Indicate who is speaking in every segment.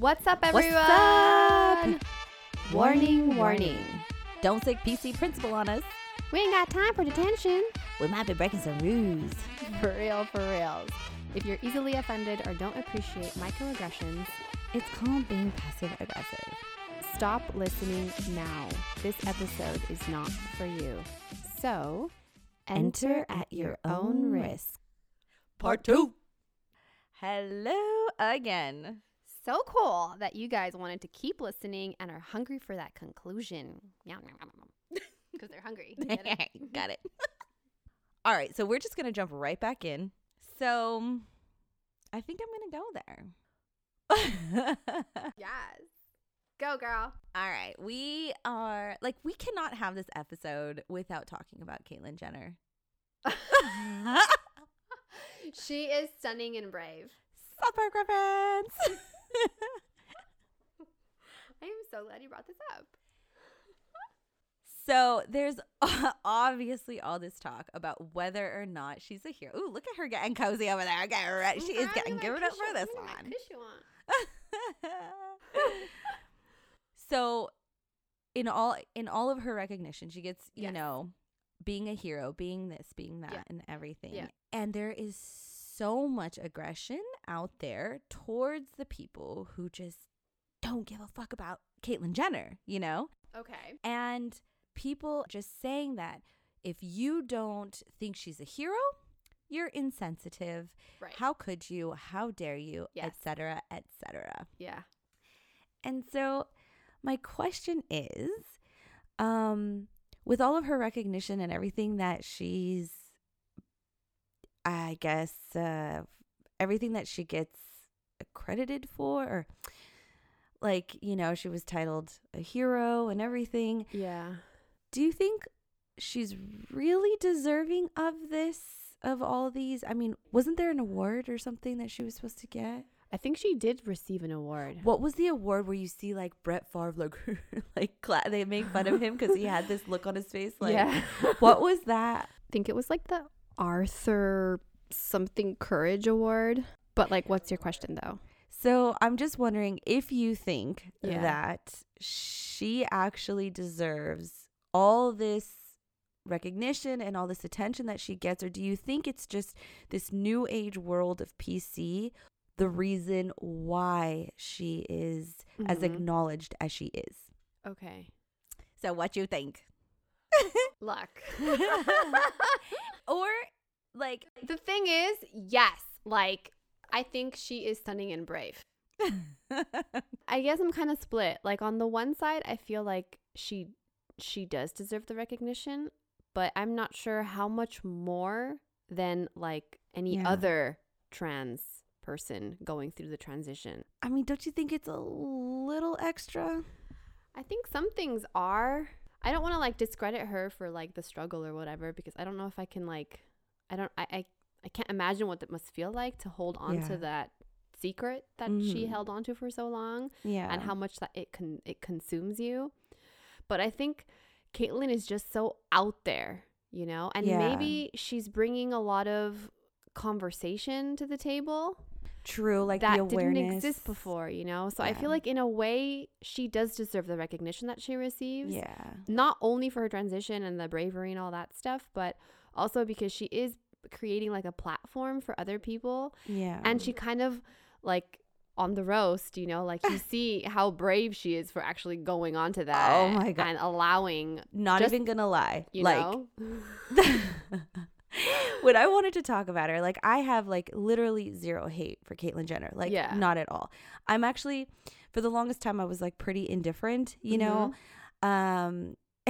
Speaker 1: What's up,
Speaker 2: What's
Speaker 1: everyone?
Speaker 2: up?
Speaker 1: Warning, warning.
Speaker 2: Don't take PC principal on us.
Speaker 1: We ain't got time for detention.
Speaker 2: We might be breaking some rules.
Speaker 1: For real, for reals. If you're easily offended or don't appreciate microaggressions,
Speaker 2: It's called being passive aggressive.
Speaker 1: stop listening now. This episode is not for you. So,
Speaker 2: Enter at your own risk. Part two. Hello again.
Speaker 1: So cool that you guys wanted to keep listening and are hungry for that conclusion. Because they're hungry. Get it?
Speaker 2: Got it. All right, so we're just gonna jump right back in. So, I think I'm gonna go there.
Speaker 1: yes. Go, girl.
Speaker 2: All right, we are like we cannot have this episode without talking about Caitlyn Jenner.
Speaker 1: She is stunning and brave.
Speaker 2: South Park reference.
Speaker 1: I am so glad you brought this up.
Speaker 2: so there's obviously all this talk about whether or not she's a hero. Ooh, look at her getting cozy over there. Getting ready. She is getting geared up for this one.
Speaker 1: kiss you on.
Speaker 2: so in all in all of her recognition, she gets, you
Speaker 1: Yes.
Speaker 2: know, being a hero, being this, being that,
Speaker 1: Yeah.
Speaker 2: and everything.
Speaker 1: Yeah.
Speaker 2: And there is so much aggression out there towards the people who just don't give a fuck about Caitlyn Jenner, you know?
Speaker 1: Okay.
Speaker 2: And people just saying that if you don't think she's a hero, you're insensitive.
Speaker 1: Right.
Speaker 2: How could you? How dare you?
Speaker 1: Yes.
Speaker 2: Etc. Etc.
Speaker 1: yeah.
Speaker 2: And so my question is um with all of her recognition and everything that she's I guess uh everything that she gets accredited for or like, you know, she was titled a hero and everything.
Speaker 1: Yeah.
Speaker 2: Do you think she's really deserving of this of all these? I mean, wasn't there an award or something that she was supposed to get?
Speaker 1: I think she did receive an award.
Speaker 2: What was the award where you see like Brett Favre like like cla- they make fun of him because he had this look on his face? Like,
Speaker 1: yeah.
Speaker 2: what was that?
Speaker 1: I think it was like the Arthur something Courage Award. But like, what's your question though?
Speaker 2: So I'm just wondering if you think
Speaker 1: Yeah.
Speaker 2: that she actually deserves all this recognition and all this attention that she gets, or do you think it's just this new age world of PC? The reason why she is as
Speaker 1: Mhm.
Speaker 2: acknowledged as she is.
Speaker 1: Okay.
Speaker 2: So, what you think?
Speaker 1: Luck.
Speaker 2: or like
Speaker 1: the thing is, yes, like I think she is stunning and brave. I guess I'm kind of split. Like on the one side, I feel like she she does deserve the recognition, but I'm not sure how much more than like any
Speaker 2: Yeah.
Speaker 1: other trans person going through the transition.
Speaker 2: I mean, don't you think it's a little extra?
Speaker 1: I think some things are. I don't want to like discredit her for like the struggle or whatever because I don't know if I can like I don't I I, I can't imagine what that must feel like to hold on
Speaker 2: Yeah.
Speaker 1: to that secret that she
Speaker 2: Mhm.
Speaker 1: held on to for so long
Speaker 2: Yeah.
Speaker 1: and how much that it can it consumes you. But I think Caitlyn is just so out there, you know, and
Speaker 2: Yeah.
Speaker 1: maybe she's bringing a lot of conversation to the table
Speaker 2: True, like
Speaker 1: that
Speaker 2: the awareness
Speaker 1: didn't exist before, you know. So I feel like in a way she does deserve the recognition that she receives.
Speaker 2: Yeah.
Speaker 1: Not only for her transition and the bravery and all that stuff, but also because she is creating like a platform for other people
Speaker 2: Yeah.
Speaker 1: and she kind of like on the roast, you know, like you see how brave she is for actually going on to that.
Speaker 2: Oh my God.
Speaker 1: And allowing,
Speaker 2: not
Speaker 1: just,
Speaker 2: even gonna lie.
Speaker 1: you
Speaker 2: like
Speaker 1: know,
Speaker 2: when I wanted to talk about her, like I have like literally zero hate for Caitlyn Jenner. Like
Speaker 1: Yeah.
Speaker 2: not at all. I'm actually for the longest time I was like pretty indifferent, you know? Um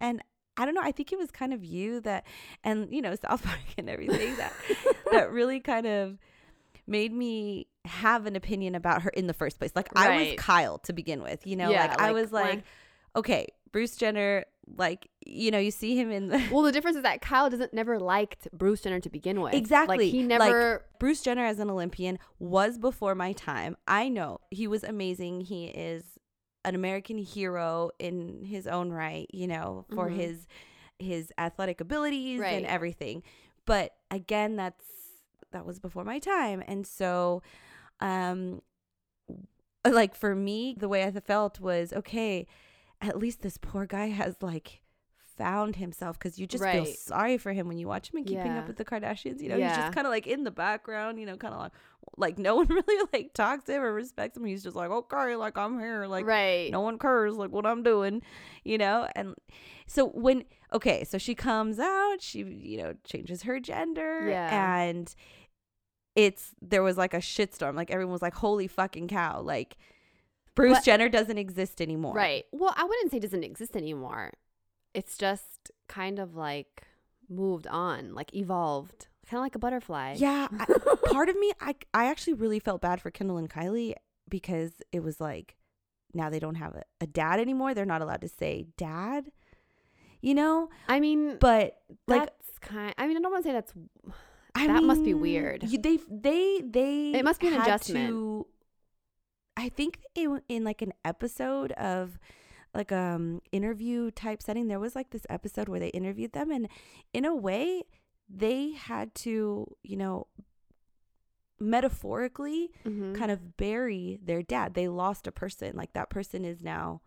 Speaker 2: and I don't know, I think it was kind of you that and you know, South Park and everything that that really kind of made me have an opinion about her in the first place. Like I was Kyle to begin with, you know,
Speaker 1: Yeah,
Speaker 2: like, I was like,
Speaker 1: when-
Speaker 2: okay, Bruce Jenner, like, you know, you see him in the
Speaker 1: well, the difference is that Kyle doesn't never liked Bruce Jenner to begin with.
Speaker 2: Exactly.
Speaker 1: Like he
Speaker 2: Like,
Speaker 1: never,
Speaker 2: Bruce Jenner as an Olympian was before my time. I know he was amazing. He is an American hero in his own right, you know, for
Speaker 1: Mhm.
Speaker 2: his his athletic abilities
Speaker 1: Right.
Speaker 2: and everything. But again, that's that was before my time. And so um like for me, the way I felt was okay, at least this poor guy has like found himself because you just feel sorry for him when you watch him in Keeping
Speaker 1: Yeah.
Speaker 2: Up with the Kardashians. You know, he's just kind of like in the background, you know, kind of like like no one really like talks to him or respects him. He's just like, okay, like I'm here, like
Speaker 1: right.
Speaker 2: no one cares like what I'm doing, you know? And so when okay, so she comes out, she you know, changes her gender
Speaker 1: Yeah.
Speaker 2: and it's there was like a shitstorm. Like everyone was like, "Holy fucking cow." Like Bruce
Speaker 1: But-
Speaker 2: Jenner doesn't exist anymore.
Speaker 1: Right. Well, I wouldn't say doesn't exist anymore. It's just kind of like moved on, like evolved, kind of like a butterfly.
Speaker 2: Yeah, I, part of me I I actually really felt bad for Kendall and Kylie because it was like now they don't have a, a dad anymore. They're not allowed to say dad. You know?
Speaker 1: I mean,
Speaker 2: But like
Speaker 1: that's kind. I mean, I don't want to say that's.
Speaker 2: I
Speaker 1: That must be weird.
Speaker 2: you- they they they
Speaker 1: It must be an adjustment.
Speaker 2: to- I think in, in like an episode of like um interview type setting, there was like this episode where they interviewed them, and in a way, they had to you know metaphorically
Speaker 1: Mhm.
Speaker 2: kind of bury their dad. They lost a person. Like that person is now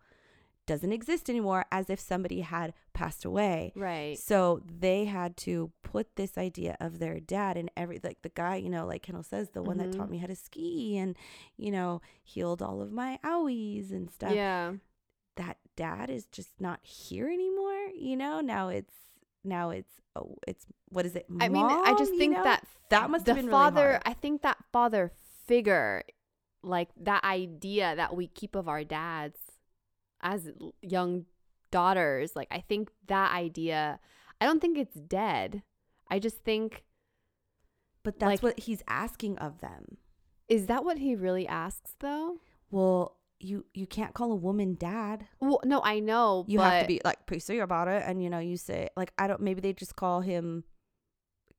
Speaker 2: doesn't exist anymore as if somebody had passed away.
Speaker 1: Right.
Speaker 2: So they had to put this idea of their dad and every like the guy, you know, like Kendall says, the one that
Speaker 1: Mhm.
Speaker 2: taught me how to ski and, you know, healed all of my owies and stuff.
Speaker 1: Yeah.
Speaker 2: That dad is just not here anymore, you know? Now it's now it's oh it's what is it?
Speaker 1: I mean, I just think
Speaker 2: know?
Speaker 1: that
Speaker 2: that must
Speaker 1: the
Speaker 2: have been really
Speaker 1: father.
Speaker 2: hard.
Speaker 1: I think that father figure, like that idea that we keep of our dads as young daughters. Like I think that idea. I don't think it's dead. I just think
Speaker 2: But that's
Speaker 1: like-
Speaker 2: what he's asking of them.
Speaker 1: is that what he really asks though?
Speaker 2: Well, you you can't call a woman dad.
Speaker 1: Well, no, I know.
Speaker 2: You have to be like PC about it, and you know you say like I don't. Maybe they just call him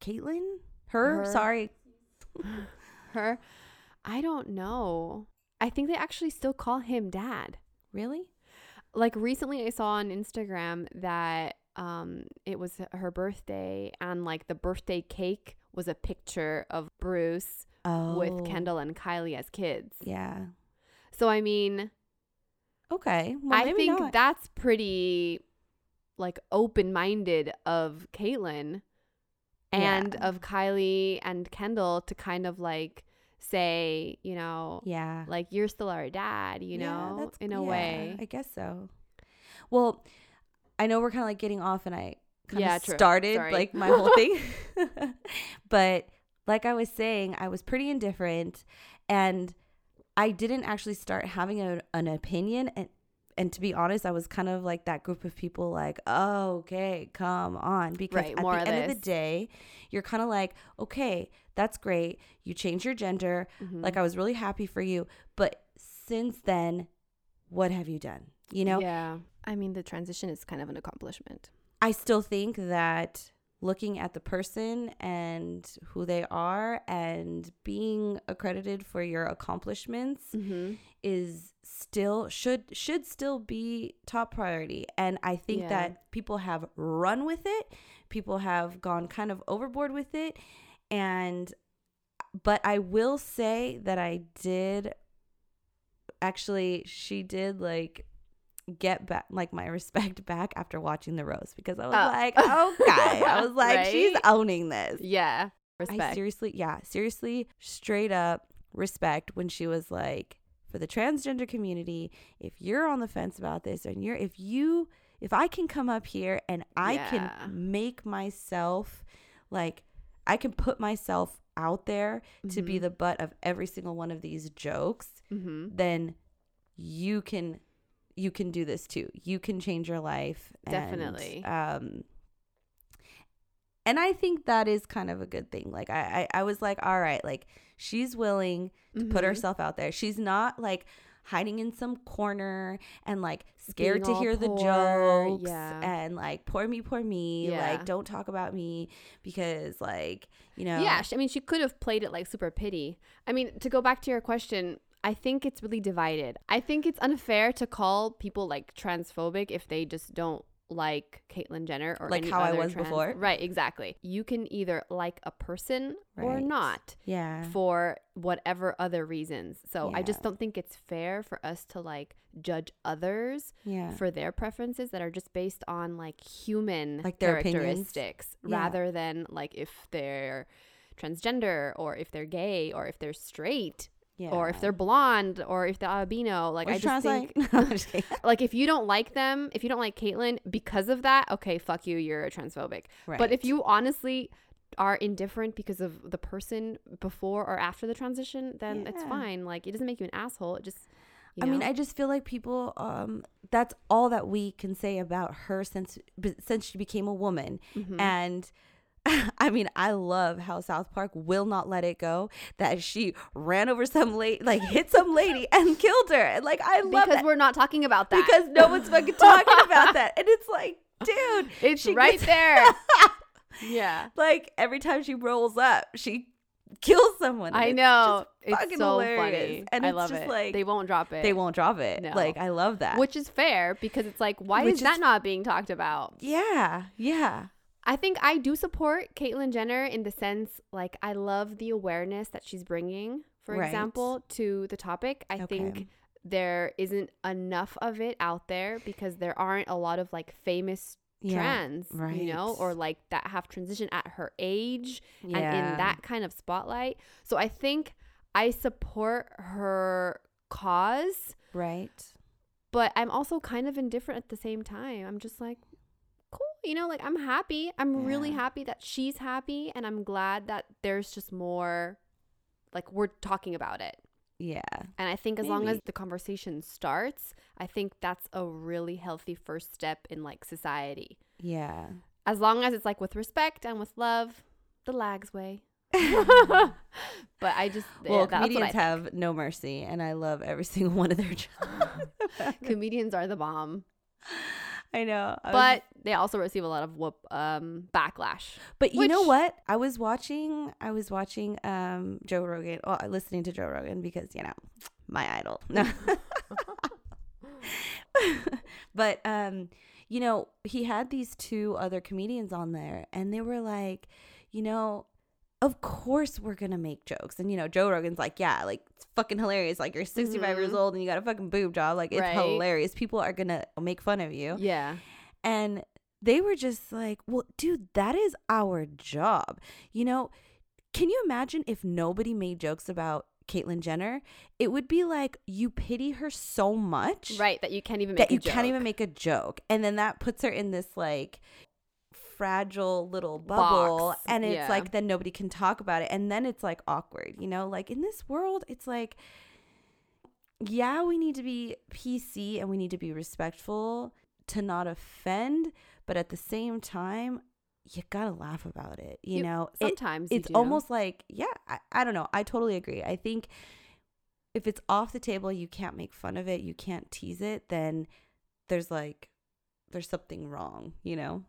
Speaker 2: Caitlyn. Her,
Speaker 1: Her.
Speaker 2: sorry.
Speaker 1: her. I don't know. I think they actually still call him dad.
Speaker 2: Really?
Speaker 1: Like recently I saw on Instagram that um it was her birthday and like the birthday cake was a picture of Bruce
Speaker 2: Oh,
Speaker 1: with Kendall and Kylie as kids.
Speaker 2: Yeah.
Speaker 1: So I mean,
Speaker 2: Okay. Well,
Speaker 1: I think
Speaker 2: not.
Speaker 1: that's pretty like open-minded of Caitlyn and
Speaker 2: Yeah.
Speaker 1: of Kylie and Kendall to kind of like say, you know,
Speaker 2: yeah.
Speaker 1: like you're still our dad, you
Speaker 2: Yeah,
Speaker 1: know, in a
Speaker 2: yeah,
Speaker 1: way.
Speaker 2: I guess so. Well, I know we're kind of like getting off, and I kind of started
Speaker 1: Sorry.
Speaker 2: like my whole thing. but like I was saying, I was pretty indifferent, and I didn't actually start having a, an opinion. And and to be honest, I was kind of like that group of people, like, oh, okay, come on, because
Speaker 1: Right,
Speaker 2: at the end of the day, you're kind of like, okay, that's great. You change your gender.
Speaker 1: Mhm.
Speaker 2: Like I was really happy for you, but since then, what have you done? You know,
Speaker 1: Yeah. I mean, the transition is kind of an accomplishment.
Speaker 2: I still think that looking at the person and who they are and being accredited for your accomplishments
Speaker 1: Mm-hmm.
Speaker 2: is still should should still be top priority and i think
Speaker 1: Yeah.
Speaker 2: that people have run with it people have gone kind of overboard with it and but i will say that i did actually she did like get back like my respect back after watching the rose because i was
Speaker 1: Oh.
Speaker 2: like okay i was like she's owning this
Speaker 1: Yeah.
Speaker 2: I seriously, yeah, seriously, straight up respect when she was like, for the transgender community, if you're on the fence about this and you're, if you, if I can come up here and I
Speaker 1: Yeah.
Speaker 2: can make myself like, I can put myself out there to be
Speaker 1: Mhm.
Speaker 2: the butt of every single one of these jokes,
Speaker 1: mm-hmm.
Speaker 2: then you can, you can do this too. You can change your life. and,
Speaker 1: Definitely.
Speaker 2: um, and I think that is kind of a good thing. Like I, I, I was like, all right, like she's willing to put
Speaker 1: Mhm.
Speaker 2: herself out there. She's not like hiding in some corner and like scared
Speaker 1: Being
Speaker 2: to hear the jokes
Speaker 1: yeah.
Speaker 2: and like poor me, poor me.
Speaker 1: Yeah.
Speaker 2: Like don't talk about me because like you know.
Speaker 1: Yeah. I mean, she could have played it like super pity. I mean, to go back to your question, I think it's really divided. I think it's unfair to call people like transphobic if they just don't like Caitlyn Jenner or
Speaker 2: Like how I was
Speaker 1: trans-
Speaker 2: before?
Speaker 1: Right, exactly. You can either like a person or not
Speaker 2: Yeah.
Speaker 1: for whatever other reasons. So I just don't think it's fair for us to like judge others
Speaker 2: Yeah.
Speaker 1: for their preferences that are just based on like human
Speaker 2: Like their
Speaker 1: characteristics
Speaker 2: Yeah.
Speaker 1: rather than like if they're transgender or if they're gay or if they're straight
Speaker 2: yeah.
Speaker 1: or if they're blonde or if they're albino. Like
Speaker 2: Or
Speaker 1: I just think
Speaker 2: just
Speaker 1: like if you don't like them, if you don't like Caitlyn because of that, okay, fuck you, you're a transphobic. But if you honestly are indifferent because of the person before or after the transition, then it's fine. Like it doesn't make you an asshole. It just you
Speaker 2: I mean. I just feel like people. Um, that's all that we can say about her since since she became a woman.
Speaker 1: Mhm.
Speaker 2: And I mean, I love how South Park will not let it go that she ran over some lady, like hit some lady and killed her. And like, I love
Speaker 1: because
Speaker 2: that
Speaker 1: we're not talking about that.
Speaker 2: because no one's fucking talking about that. And it's like, dude,
Speaker 1: it's
Speaker 2: she
Speaker 1: right
Speaker 2: gets-
Speaker 1: there. yeah.
Speaker 2: like every time she rolls up, she kills someone.
Speaker 1: I
Speaker 2: it's
Speaker 1: know.
Speaker 2: just
Speaker 1: It's
Speaker 2: fucking
Speaker 1: so
Speaker 2: hilarious.
Speaker 1: funny.
Speaker 2: And
Speaker 1: I
Speaker 2: it's
Speaker 1: love
Speaker 2: just
Speaker 1: it.
Speaker 2: like
Speaker 1: they won't drop it.
Speaker 2: they won't drop it.
Speaker 1: No.
Speaker 2: Like I love that.
Speaker 1: Which is fair because it's like, why
Speaker 2: Which
Speaker 1: is that not being talked about?
Speaker 2: yeah, yeah.
Speaker 1: I think I do support Caitlyn Jenner in the sense, like, I love the awareness that she's bringing, for
Speaker 2: Right.
Speaker 1: example, to the topic. I
Speaker 2: Okay.
Speaker 1: think there isn't enough of it out there because there aren't a lot of like famous
Speaker 2: Yeah.
Speaker 1: trans, you know, or like that have transitioned at her age
Speaker 2: Yeah.
Speaker 1: and in that kind of spotlight. So I think I support her cause,
Speaker 2: right.
Speaker 1: but I'm also kind of indifferent at the same time. I'm just like, you know, like I'm happy. I'm really happy that she's happy, and I'm glad that there's just more, like we're talking about it.
Speaker 2: Yeah.
Speaker 1: And I think as long as the conversation starts, I think that's a really healthy first step in like society.
Speaker 2: Yeah.
Speaker 1: As long as it's like with respect and with love, the lags way. but I just yeah,
Speaker 2: Well,
Speaker 1: I
Speaker 2: comedians have no mercy, and I love every single one of their jobs.
Speaker 1: comedians are the bomb,
Speaker 2: I know, I was-
Speaker 1: but they also receive a lot of whoop um backlash.
Speaker 2: but you know what? I was watching. I was watching um Joe Rogan. Well, listening to Joe Rogan because you know my idol. No. but um, you know, he had these two other comedians on there, and they were like, you know. Of course we're gonna make jokes, and you know Joe Rogan's like, yeah, like it's fucking hilarious. Like you're 65 years
Speaker 1: Mhm.
Speaker 2: old and you got a fucking boob job. Like it's
Speaker 1: Right.
Speaker 2: hilarious. People are gonna make fun of you.
Speaker 1: Yeah.
Speaker 2: And they were just like, well, dude, that is our job. You know, can you imagine if nobody made jokes about Caitlyn Jenner? It would be like you pity her so much
Speaker 1: Right, that you can't even make
Speaker 2: that you can't even make a joke. And then that puts her in this like fragile little bubble
Speaker 1: Box,
Speaker 2: and it's
Speaker 1: yeah.
Speaker 2: like then nobody can talk about it and then it's like awkward you know like in this world it's like yeah we need to be pc and we need to be respectful to not offend but at the same time you gotta laugh about it you,
Speaker 1: You-
Speaker 2: know It-
Speaker 1: Sometimes you
Speaker 2: it's
Speaker 1: do.
Speaker 2: almost like yeah I, I don't know i totally agree i think if it's off the table you can't make fun of it you can't tease it then there's like there's something wrong you know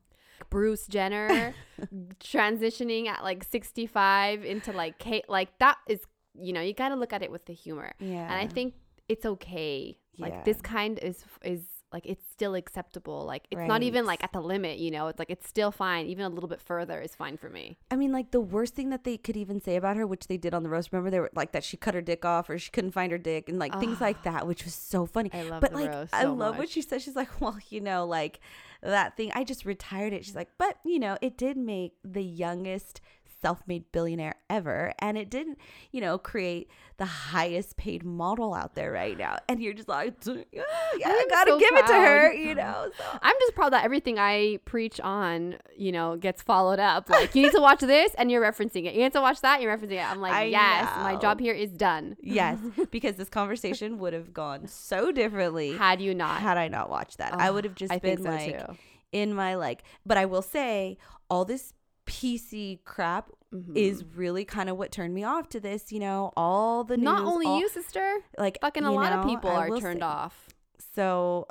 Speaker 1: Bruce Jenner transitioning at like 65 into like Kate like that is you know, you got to look at it with the humor.
Speaker 2: yeah
Speaker 1: And I think it's okay. Like
Speaker 2: Yeah.
Speaker 1: this kind is is like it's still acceptable. Like it's not even like at the limit, you know. It's like it's still fine. Even a little bit further is fine for me.
Speaker 2: I mean, like the worst thing that they could even say about her, which they did on the roast. Remember, they were like that she cut her dick off, or she couldn't find her dick, and like things like that, which was so funny.
Speaker 1: I love
Speaker 2: but like,
Speaker 1: roast
Speaker 2: I
Speaker 1: so
Speaker 2: love what she said. She's like, well, you know, like that thing. I just retired it. She's like, but you know, it did make the youngest self-made billionaire ever, and it didn't, you know, create the highest paid model out there right now. And you're just like, yeah, I gotta
Speaker 1: so
Speaker 2: give it to her, you know. So.
Speaker 1: I'm just proud that everything I preach on, you know, gets followed up. Like you need to watch this and you're referencing it. You need to watch that, you're referencing it. I'm like,
Speaker 2: I
Speaker 1: yes, my job here is done.
Speaker 2: Yes, because this conversation would have gone so differently
Speaker 1: Had you not.
Speaker 2: had I not watched that. I would have just
Speaker 1: I
Speaker 2: been
Speaker 1: so
Speaker 2: like
Speaker 1: too.
Speaker 2: in my like. But I will say, all this PC crap
Speaker 1: Mhm.
Speaker 2: is really kind of what turned me off to this. You know, all the
Speaker 1: not only
Speaker 2: all-
Speaker 1: you, sister.
Speaker 2: like
Speaker 1: Fucking a lot of people
Speaker 2: I
Speaker 1: are turned
Speaker 2: say-
Speaker 1: off.
Speaker 2: So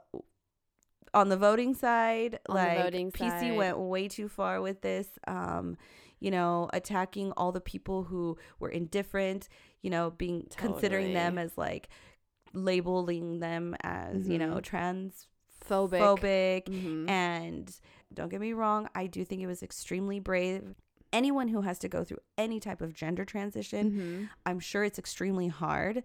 Speaker 2: on the voting side,
Speaker 1: On
Speaker 2: like
Speaker 1: voting
Speaker 2: PC
Speaker 1: side.
Speaker 2: went way too far with this. Um, you know, attacking all the people who were indifferent. You know, being considering them as like labeling them as you know transphobic,
Speaker 1: Phobic. Mhm.
Speaker 2: and don't get me wrong, I do think it was extremely brave. Anyone who has to go through any type of gender transition,
Speaker 1: Mhm.
Speaker 2: I'm sure it's extremely hard.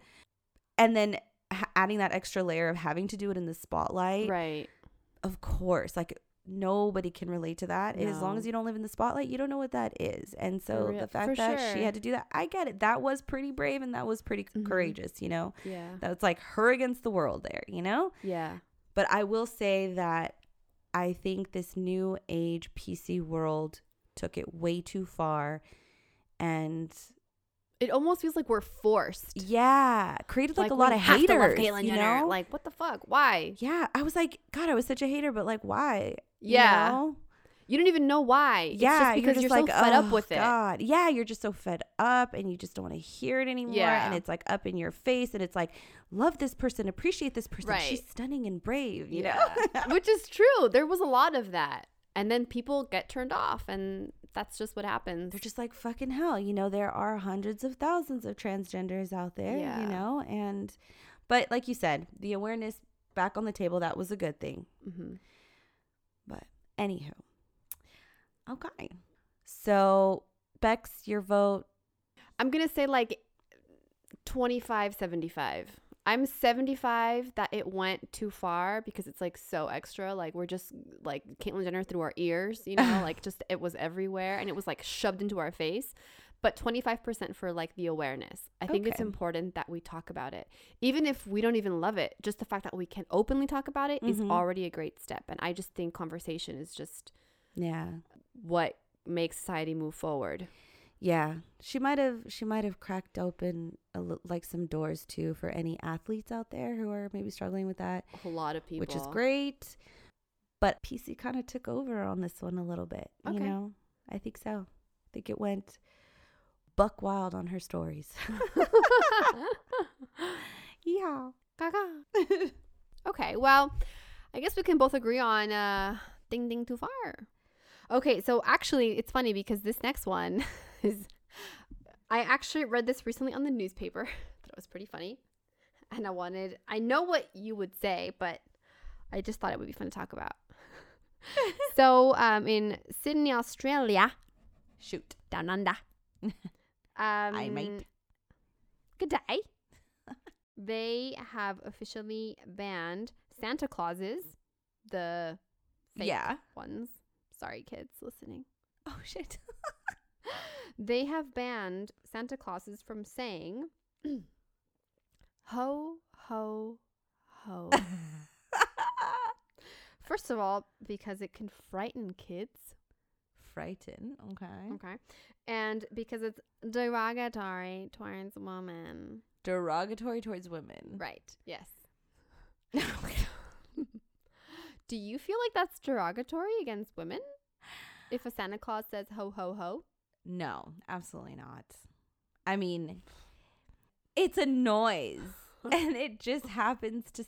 Speaker 2: And then ha- adding that extra layer of having to do it in the spotlight,
Speaker 1: Right.
Speaker 2: of course, like nobody can relate to that. As long as you don't live in the spotlight, you don't know what that is. And so
Speaker 1: real-
Speaker 2: the fact that she had to do that, I get it. That was pretty brave and that was pretty
Speaker 1: Mhm.
Speaker 2: courageous, you know?
Speaker 1: Yeah.
Speaker 2: That was like her against the world there, you know?
Speaker 1: Yeah.
Speaker 2: But I will say that I think this new age PC world took it way too far and
Speaker 1: It almost feels like we're forced.
Speaker 2: yeah, created like, a lot of haters,
Speaker 1: Caitlyn
Speaker 2: you know?
Speaker 1: Like, what the fuck? Why?
Speaker 2: yeah, I was like, God, I was such a hater, but like, why? You
Speaker 1: Yeah.
Speaker 2: know?
Speaker 1: You don't even know why. It's
Speaker 2: yeah,
Speaker 1: just because you're,
Speaker 2: like,
Speaker 1: so fed up
Speaker 2: "Oh,
Speaker 1: with it.
Speaker 2: God, yeah, you're just so fed up, and you just don't want to hear it anymore.
Speaker 1: Yeah.
Speaker 2: and it's like up in your face, and it's like, love this person, appreciate this person.
Speaker 1: Right.
Speaker 2: She's stunning and brave, you know.
Speaker 1: Yeah. Which is true. There was a lot of that. And then people get turned off and that's just what happens.
Speaker 2: They're just like fucking hell, you know. There are hundreds of thousands of transgenders out there,
Speaker 1: Yeah.
Speaker 2: you know, and but like you said, the awareness back on the table that was a good thing.
Speaker 1: hmm
Speaker 2: But anywho, okay. So Bex, your vote.
Speaker 1: I'm going to say like 25, 75. I'm 75 that it went too far because it's like so extra. Like we're just like Caitlyn Jenner through our ears, you know, like just it was everywhere and it was like shoved into our face. But 25% for like the awareness. I think it's important that we talk about it. Even if we don't even love it, just the fact that we can openly talk about it is
Speaker 2: Mhm.
Speaker 1: already a great step. And I just think conversation is just
Speaker 2: Yeah,
Speaker 1: what makes society move forward.
Speaker 2: yeah. She might have. She might have cracked open a, like some doors too for any athletes out there who are maybe struggling with that,
Speaker 1: A lot of people.
Speaker 2: which is great. But PC kind of took over on this one a little bit. You know, I think so. I think it went buck wild on her stories. yeah.
Speaker 1: Gaga. Okay, well, I guess we can both agree on uh ding ding too far. Okay, so actually it's funny because this next one is I actually read this recently on the newspaper. It was pretty funny. And I wanted I know what you would say, but I just thought it would be fun to talk about. so, um in Sydney, Australia,
Speaker 2: Shoot.
Speaker 1: down under. Um,
Speaker 2: mate.
Speaker 1: Good day. they have officially banned Santa Clauses, the fake
Speaker 2: Yeah.
Speaker 1: ones. Sorry, kids listening.
Speaker 2: Oh shit.
Speaker 1: They have banned Santa Clauses from saying ho, ho, ho. First of all, because it can frighten kids.
Speaker 2: Frighten. Okay.
Speaker 1: Okay. And because it's derogatory towards women.
Speaker 2: Derogatory towards women.
Speaker 1: Right. Yes. Do you feel like that's derogatory against women? If a Santa Claus says ho ho ho?
Speaker 2: no, absolutely not. I mean, it's a noise, and it just happens to.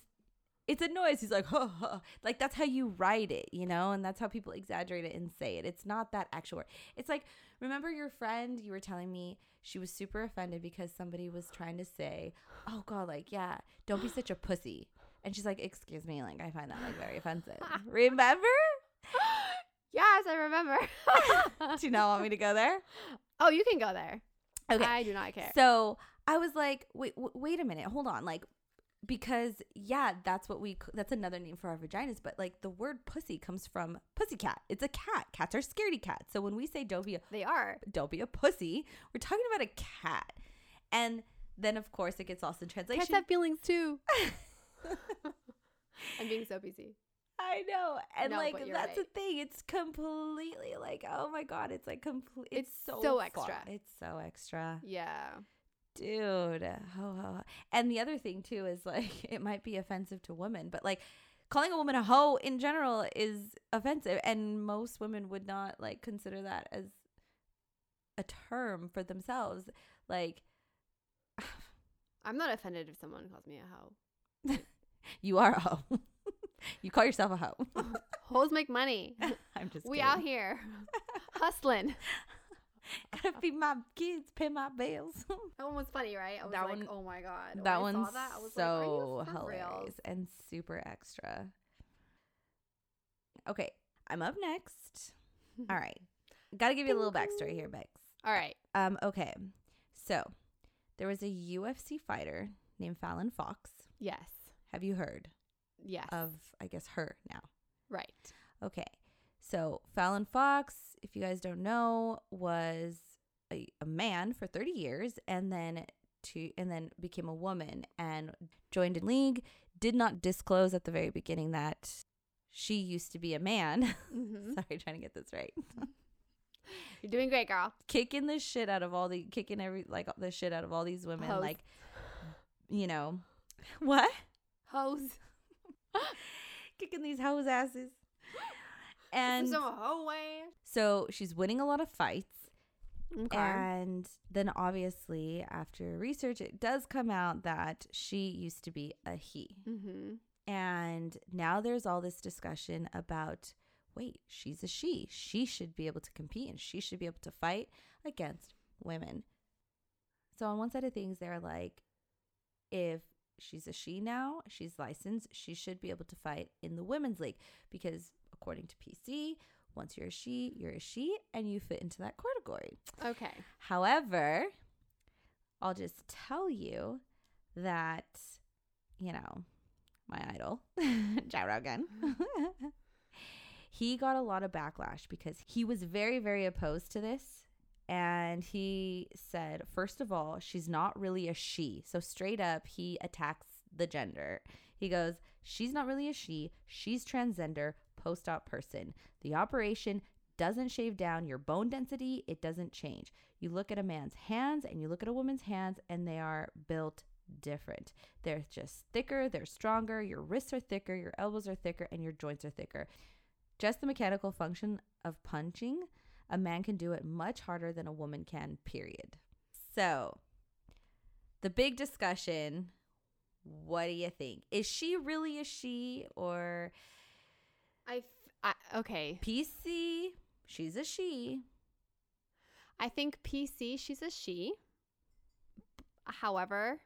Speaker 2: It's a noise. He's like, huh, huh. like that's how you write it, you know, and that's how people exaggerate it and say it. It's not that actual word. It's like, remember your friend? You were telling me she was super offended because somebody was trying to say, "Oh God, like yeah, don't be such a pussy," and she's like, "Excuse me, like I find that like very offensive." remember?
Speaker 1: Yes, I remember.
Speaker 2: Do you not want me to go there?
Speaker 1: oh, you can go there.
Speaker 2: Okay.
Speaker 1: I do not care.
Speaker 2: So I was like, wait, w- wait a minute, hold on, like, because yeah, that's what we that's another name for our vaginas, but like the word pussy comes from pussycat. It's a cat. Cats are scaredy cats. So when we say don't be a
Speaker 1: they are.
Speaker 2: don't be a pussy, we're talking about a cat. And then of course it gets lost in translation.
Speaker 1: Cats have feelings too. I'm being so busy.
Speaker 2: I know. And
Speaker 1: No,
Speaker 2: like that's
Speaker 1: you're
Speaker 2: the thing. It's completely like, oh my god, it's like complete it's,
Speaker 1: It's
Speaker 2: so,
Speaker 1: so extra.
Speaker 2: It's so extra.
Speaker 1: Yeah.
Speaker 2: dude ho, ho, ho. and the other thing too is like it might be offensive to women but like calling a woman a hoe in general is offensive and most women would not like consider that as a term for themselves like
Speaker 1: I'm not offended if someone calls me a hoe.
Speaker 2: you are a hoe you call yourself a hoe
Speaker 1: Hoes make money.
Speaker 2: i'm just
Speaker 1: we
Speaker 2: kidding.
Speaker 1: out here hustling.
Speaker 2: gotta feed my kids pay my bills
Speaker 1: That one was funny, right? I was
Speaker 2: That
Speaker 1: like,
Speaker 2: one-
Speaker 1: oh my god. When
Speaker 2: that
Speaker 1: I
Speaker 2: one's
Speaker 1: saw that, like,
Speaker 2: so
Speaker 1: you
Speaker 2: hilarious
Speaker 1: reals?
Speaker 2: and super extra Okay, I'm up next. All right. Got to give you a little backstory here, Bex.
Speaker 1: All right.
Speaker 2: Um, okay. So, there was a UFC fighter named Fallon Fox.
Speaker 1: Yes.
Speaker 2: Have you heard
Speaker 1: Yes.
Speaker 2: of I guess her now?
Speaker 1: right.
Speaker 2: Okay. So, Fallon Fox, if you guys don't know, was a, a man for 30 years and then to and then became a woman and joined a league. Did not disclose at the very beginning that she used to be a man.
Speaker 1: Mhm.
Speaker 2: Sorry, trying to get this right.
Speaker 1: You're doing great, girl.
Speaker 2: kicking the shit out of all the kicking every like the shit out of all these women
Speaker 1: Hoes.
Speaker 2: like you know what
Speaker 1: Hose.
Speaker 2: kicking these hoes asses. And
Speaker 1: some hoe
Speaker 2: so she's winning a lot of fights.
Speaker 1: Okay.
Speaker 2: and then obviously after research it does come out that she used to be a he.
Speaker 1: Mm-hmm.
Speaker 2: and now there's all this discussion about wait she's a she. She should be able to compete and she should be able to fight against women. So on one side of things they're like if she's a she now she's licensed she should be able to fight in the women's league because according to pc once you're a she you're a she and you fit into that category
Speaker 1: Okay.
Speaker 2: However, I'll just tell you that, you know, my idol, Joe Rogan, mm-hmm. he got a lot of backlash because he was very, very opposed to this. And he said, first of all, she's not really a she. So straight up, he attacks the gender. He goes, she's not really a she. She's transgender, post op person. The operation doesn't shave down your bone density, it doesn't change. You look at a man's hands and you look at a woman's hands, and they are built different. They're just thicker, they're stronger, your wrists are thicker, your elbows are thicker, and your joints are thicker. Just the mechanical function of punching, a man can do it much harder than a woman can, period. So, the big discussion what do you think? Is she really a she or
Speaker 1: I, f- I okay.
Speaker 2: PC? She's a she.
Speaker 1: I think PC, she's a she. However,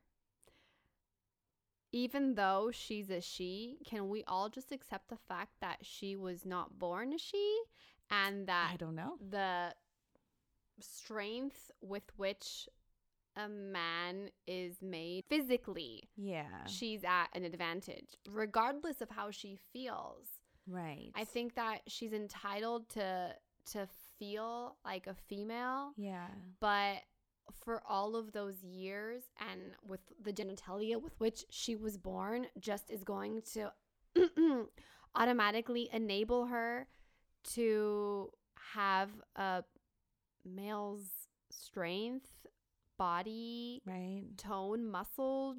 Speaker 1: even though she's a she, can we all just accept the fact that she was not born a she and that
Speaker 2: I don't know.
Speaker 1: the strength with which a man is made physically,
Speaker 2: Yeah.
Speaker 1: she's at an advantage, regardless of how she feels.
Speaker 2: right.
Speaker 1: I think that she's entitled to to feel like a female
Speaker 2: Yeah.
Speaker 1: but for all of those years and with the genitalia with which she was born just is going to automatically enable her to have a male's strength body
Speaker 2: Right.
Speaker 1: tone muscle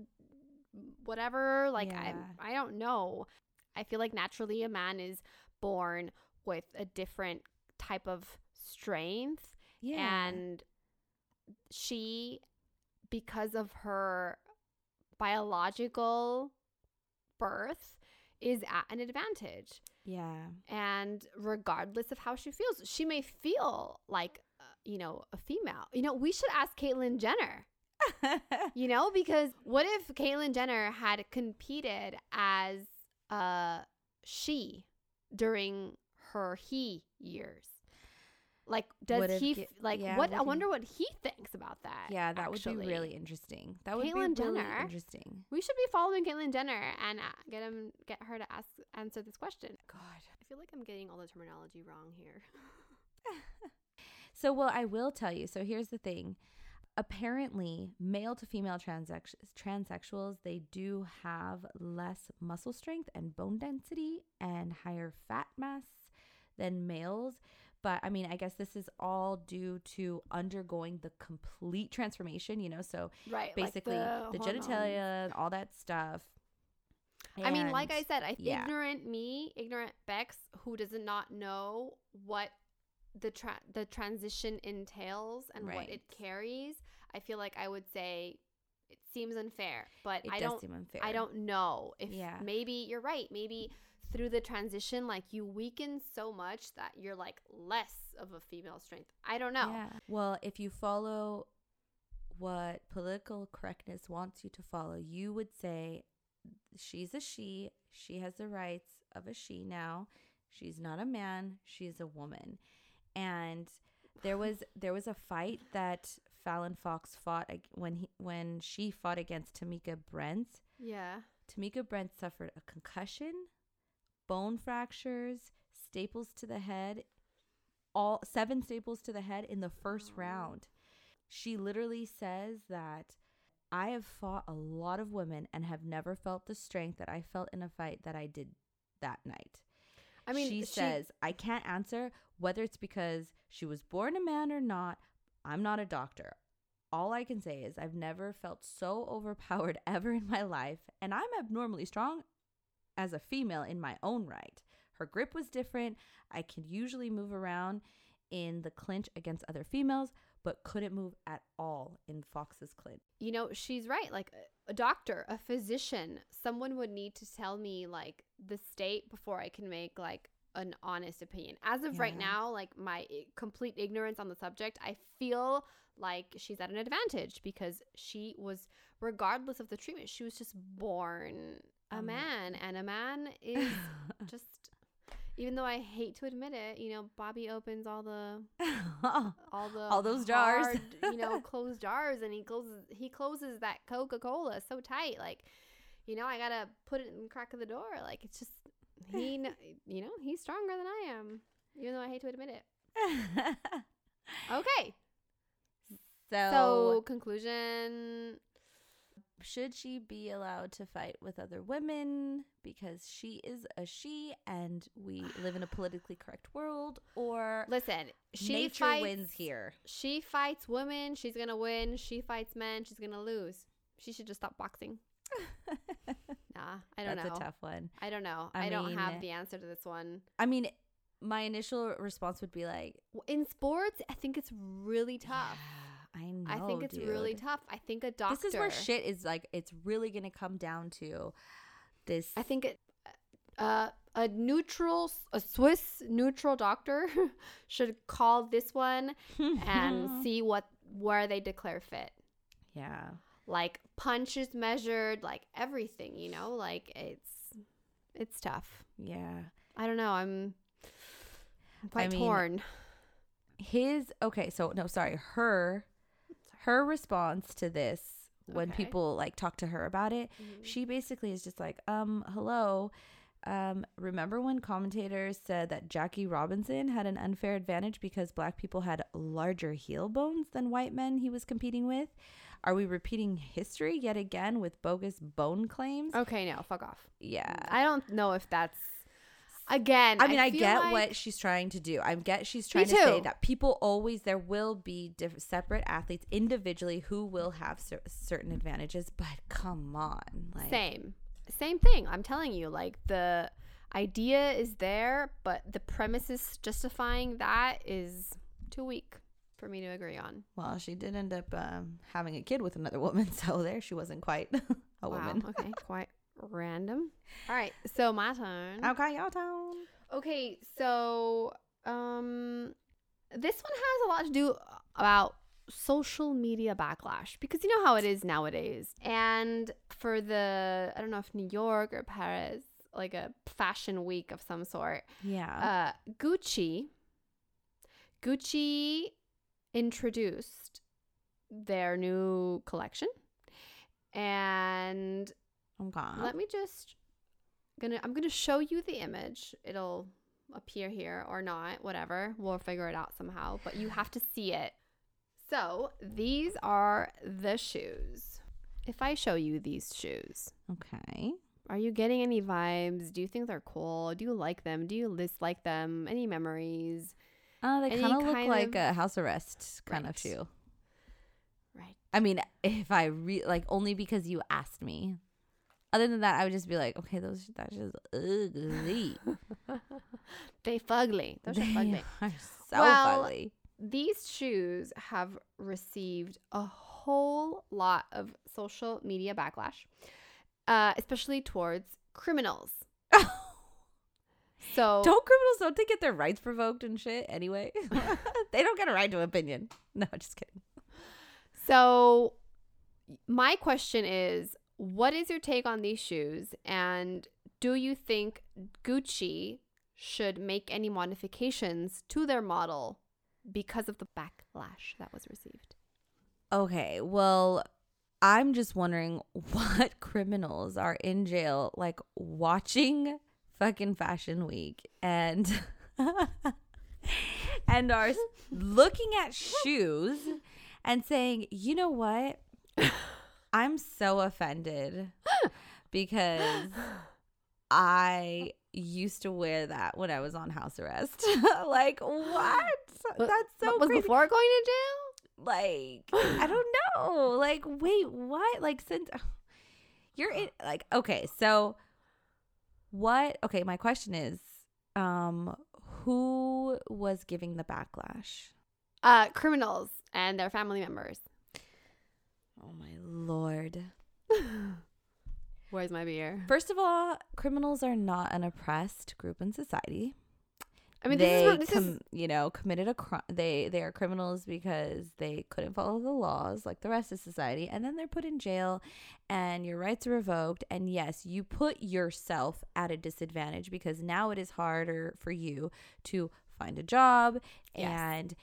Speaker 1: whatever like
Speaker 2: Yeah.
Speaker 1: I I don't know I feel like naturally a man is born with a different type of strength
Speaker 2: Yeah.
Speaker 1: and she because of her biological birth is at an advantage.
Speaker 2: Yeah.
Speaker 1: and regardless of how she feels she may feel like uh, you know a female. You know we should ask caitlyn jenner. You know because what if caitlyn jenner had competed as a she during her he years like does he
Speaker 2: Ga-
Speaker 1: f- like
Speaker 2: yeah,
Speaker 1: what
Speaker 2: what
Speaker 1: i
Speaker 2: if-
Speaker 1: wonder what he thinks about that
Speaker 2: yeah, that would be really interesting. That would
Speaker 1: Caitlyn
Speaker 2: be really interesting.
Speaker 1: we should be following caitlyn jenner and uh, get him get her to ask answer this question
Speaker 2: God.
Speaker 1: i feel like i'm getting all the terminology wrong here
Speaker 2: So, well, I will tell you. So, here's the thing. Apparently, male to female transex- transsexuals, they do have less muscle strength and bone density and higher fat mass than males. But I mean, I guess this is all due to undergoing the complete transformation, you know? So,
Speaker 1: right
Speaker 2: basically, the, genitalia and all that stuff.
Speaker 1: I mean, like I said, I
Speaker 2: yeah.
Speaker 1: ignorant me, ignorant Bex, who does not know what the tra- the transition entails and what it carries. I feel like I would say it seems unfair, but
Speaker 2: it
Speaker 1: I
Speaker 2: does
Speaker 1: don't.
Speaker 2: seem unfair.
Speaker 1: I don't know if
Speaker 2: Yeah.
Speaker 1: maybe you're right. Maybe through the transition, like you weaken so much that you're like less of a female strength. I don't know.
Speaker 2: Yeah. Well, if you follow what political correctness wants you to follow, you would say she's a she. She has the rights of a she now. She's not a man. She's a woman. And there was there was a fight that Fallon Fox fought when he when she fought against Tamika Brent.
Speaker 1: Yeah.
Speaker 2: Tamika Brent suffered a concussion, bone fractures, staples to the head, all seven staples to the head in the first
Speaker 1: Oh.
Speaker 2: round. She literally says that I have fought a lot of women and have never felt the strength that I felt in a fight that I did that night.
Speaker 1: I mean,
Speaker 2: she, says, I can't answer whether it's because she was born a man or not. I'm not a doctor. All I can say is I've never felt so overpowered ever in my life, and I'm abnormally strong as a female in my own right. Her grip was different. I could usually move around in the clinch against other females, but couldn't move at all in Fox's clinch.
Speaker 1: you know, she's right. Like a, a doctor, a physician, someone would need to tell me like the state before I can make like an honest opinion. As of right now, like my complete ignorance on the subject, I feel like she's at an advantage because she was, regardless of the treatment, she was just born a
Speaker 2: A
Speaker 1: man, and a man is just. Even though I hate to admit it, you know, Bobby opens all the all the
Speaker 2: All those jars.
Speaker 1: hard, you know, closed jars, and he closes he closes that Coca Cola so tight, like, you know, I gotta put it in the crack of the door. Like it's just he, you know, he's stronger than I am, even though I hate to admit it. Okay,
Speaker 2: so,
Speaker 1: so conclusion.
Speaker 2: Should she be allowed to fight with other women because she is a she and we live in a politically correct world or
Speaker 1: Listen, she
Speaker 2: nature
Speaker 1: fights,
Speaker 2: wins here
Speaker 1: She fights women, she's gonna win. She fights men, she's gonna lose. She should just stop boxing. Nah, I don't
Speaker 2: that's
Speaker 1: know.
Speaker 2: a tough one
Speaker 1: I don't know.
Speaker 2: I
Speaker 1: I, don't have the answer to this one.
Speaker 2: i mean my initial response would be like
Speaker 1: In sports, I think it's really tough.
Speaker 2: "Yeah, i know
Speaker 1: I think it's really tough. I think a doctor.
Speaker 2: this is where shit is like it's really gonna come down to this
Speaker 1: I think it, uh, a neutral, a Swiss neutral doctor should call this one and see what where they declare fit.
Speaker 2: yeah
Speaker 1: Like punches measured, like everything. You know, like it's it's tough.
Speaker 2: yeah
Speaker 1: I don't know. I'm, I'm quite
Speaker 2: mean,
Speaker 1: torn.
Speaker 2: his okay so no sorry her her response to this when
Speaker 1: Okay.
Speaker 2: people like talk to her about it
Speaker 1: Mhm.
Speaker 2: she basically is just like um hello um remember when commentators said that Jackie Robinson had an unfair advantage because black people had larger heel bones than white men he was competing with are we repeating history yet again with bogus bone claims
Speaker 1: Okay, no, fuck off.
Speaker 2: yeah
Speaker 1: I don't know if that's again.
Speaker 2: I mean, I,
Speaker 1: feel
Speaker 2: get
Speaker 1: like-
Speaker 2: what she's trying to do. I get she's trying to say that people always there will be diff- separate athletes individually who will have cer- certain advantages, but come on, like
Speaker 1: Same. Same thing. I'm telling you, like the idea is there, but the premises justifying that is too weak for me to agree on.
Speaker 2: Well, she did end up um, having a kid with another woman, so there she wasn't quite a
Speaker 1: wow.
Speaker 2: woman.
Speaker 1: Okay. Quite random. All right. So my turn.
Speaker 2: Okay, your turn.
Speaker 1: Okay. So um, this one has a lot to do about social media backlash because you know how it is nowadays. And for the I don't know if New York or Paris, like a fashion week of some sort,
Speaker 2: Yeah.
Speaker 1: uh, Gucci, Gucci introduced their new collection, and
Speaker 2: okay.
Speaker 1: let me just gonna I'm gonna show you the image. It'll appear here or not, whatever. We'll figure it out somehow, but you have to see it. So these are the shoes. If I show you these shoes,
Speaker 2: okay.
Speaker 1: are you getting any vibes? Do you think they're cool? Do you like them? Do you dislike them? Any memories?
Speaker 2: Uh, they
Speaker 1: Any
Speaker 2: kind of look like a house arrest kind of shoe.
Speaker 1: Right.
Speaker 2: I mean, if I re like only because you asked me. Other than that, I would just be like, okay, those that's just ugly.
Speaker 1: they fugly. Those are
Speaker 2: They
Speaker 1: fugly.
Speaker 2: are so
Speaker 1: Well,
Speaker 2: ugly.
Speaker 1: These shoes have received a whole lot of social media backlash, uh, especially towards criminals. So
Speaker 2: don't criminals don't they get their rights provoked and shit anyway? they don't get a right to opinion. No, just kidding.
Speaker 1: So, my question is what is your take on these shoes? And do you think Gucci should make any modifications to their model because of the backlash that was received.
Speaker 2: Okay, well, I'm just wondering what criminals are in jail, like watching fucking Fashion Week and and are looking at shoes and saying, you know what? I'm so offended because I used to wear that when I was on house arrest. like what? That's so
Speaker 1: What was
Speaker 2: crazy
Speaker 1: before going to jail?
Speaker 2: like i don't know like wait what like since you're in like okay so what okay my question is um who was giving the backlash
Speaker 1: Uh, criminals and their family members.
Speaker 2: Oh my lord
Speaker 1: Where's my beer?
Speaker 2: first of all criminals are not an oppressed group in society
Speaker 1: I mean,
Speaker 2: they
Speaker 1: this is this is
Speaker 2: you know committed a crime they they are criminals because they couldn't follow the laws like the rest of society and then they're put in jail and your rights are revoked and yes you put yourself at a disadvantage because now it is harder for you to find a job
Speaker 1: Yes.
Speaker 2: and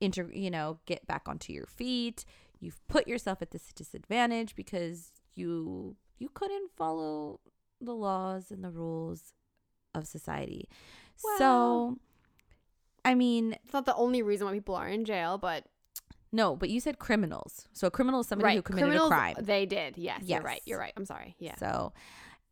Speaker 2: inter you know get back onto your feet you've put yourself at this disadvantage because you you couldn't follow the laws and the rules of society so i mean
Speaker 1: it's not the only reason why people are in jail, but
Speaker 2: no but you said criminals so a criminal is somebody
Speaker 1: right,
Speaker 2: who committed
Speaker 1: criminals,
Speaker 2: a crime
Speaker 1: They did. Yes,
Speaker 2: yes.
Speaker 1: you're right. You're right. I'm sorry. Yeah.
Speaker 2: So,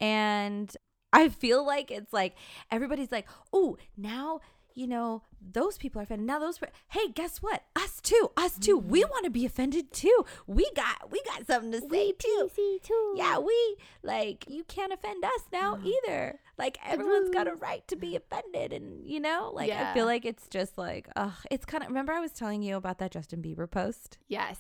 Speaker 2: and I feel like it's like everybody's like, oh, now you know those people are offended. Now those, hey, guess what? Us too, us too. We
Speaker 1: Mm-hmm.
Speaker 2: want to be offended too. We got, we got something to say too.
Speaker 1: too.
Speaker 2: Yeah, we like you can't offend us now either. Like everyone's got a right to be offended, and you know, like I feel like it's just like, ugh, it's kind of. Remember, I was telling you about that Justin Bieber post.
Speaker 1: Yes.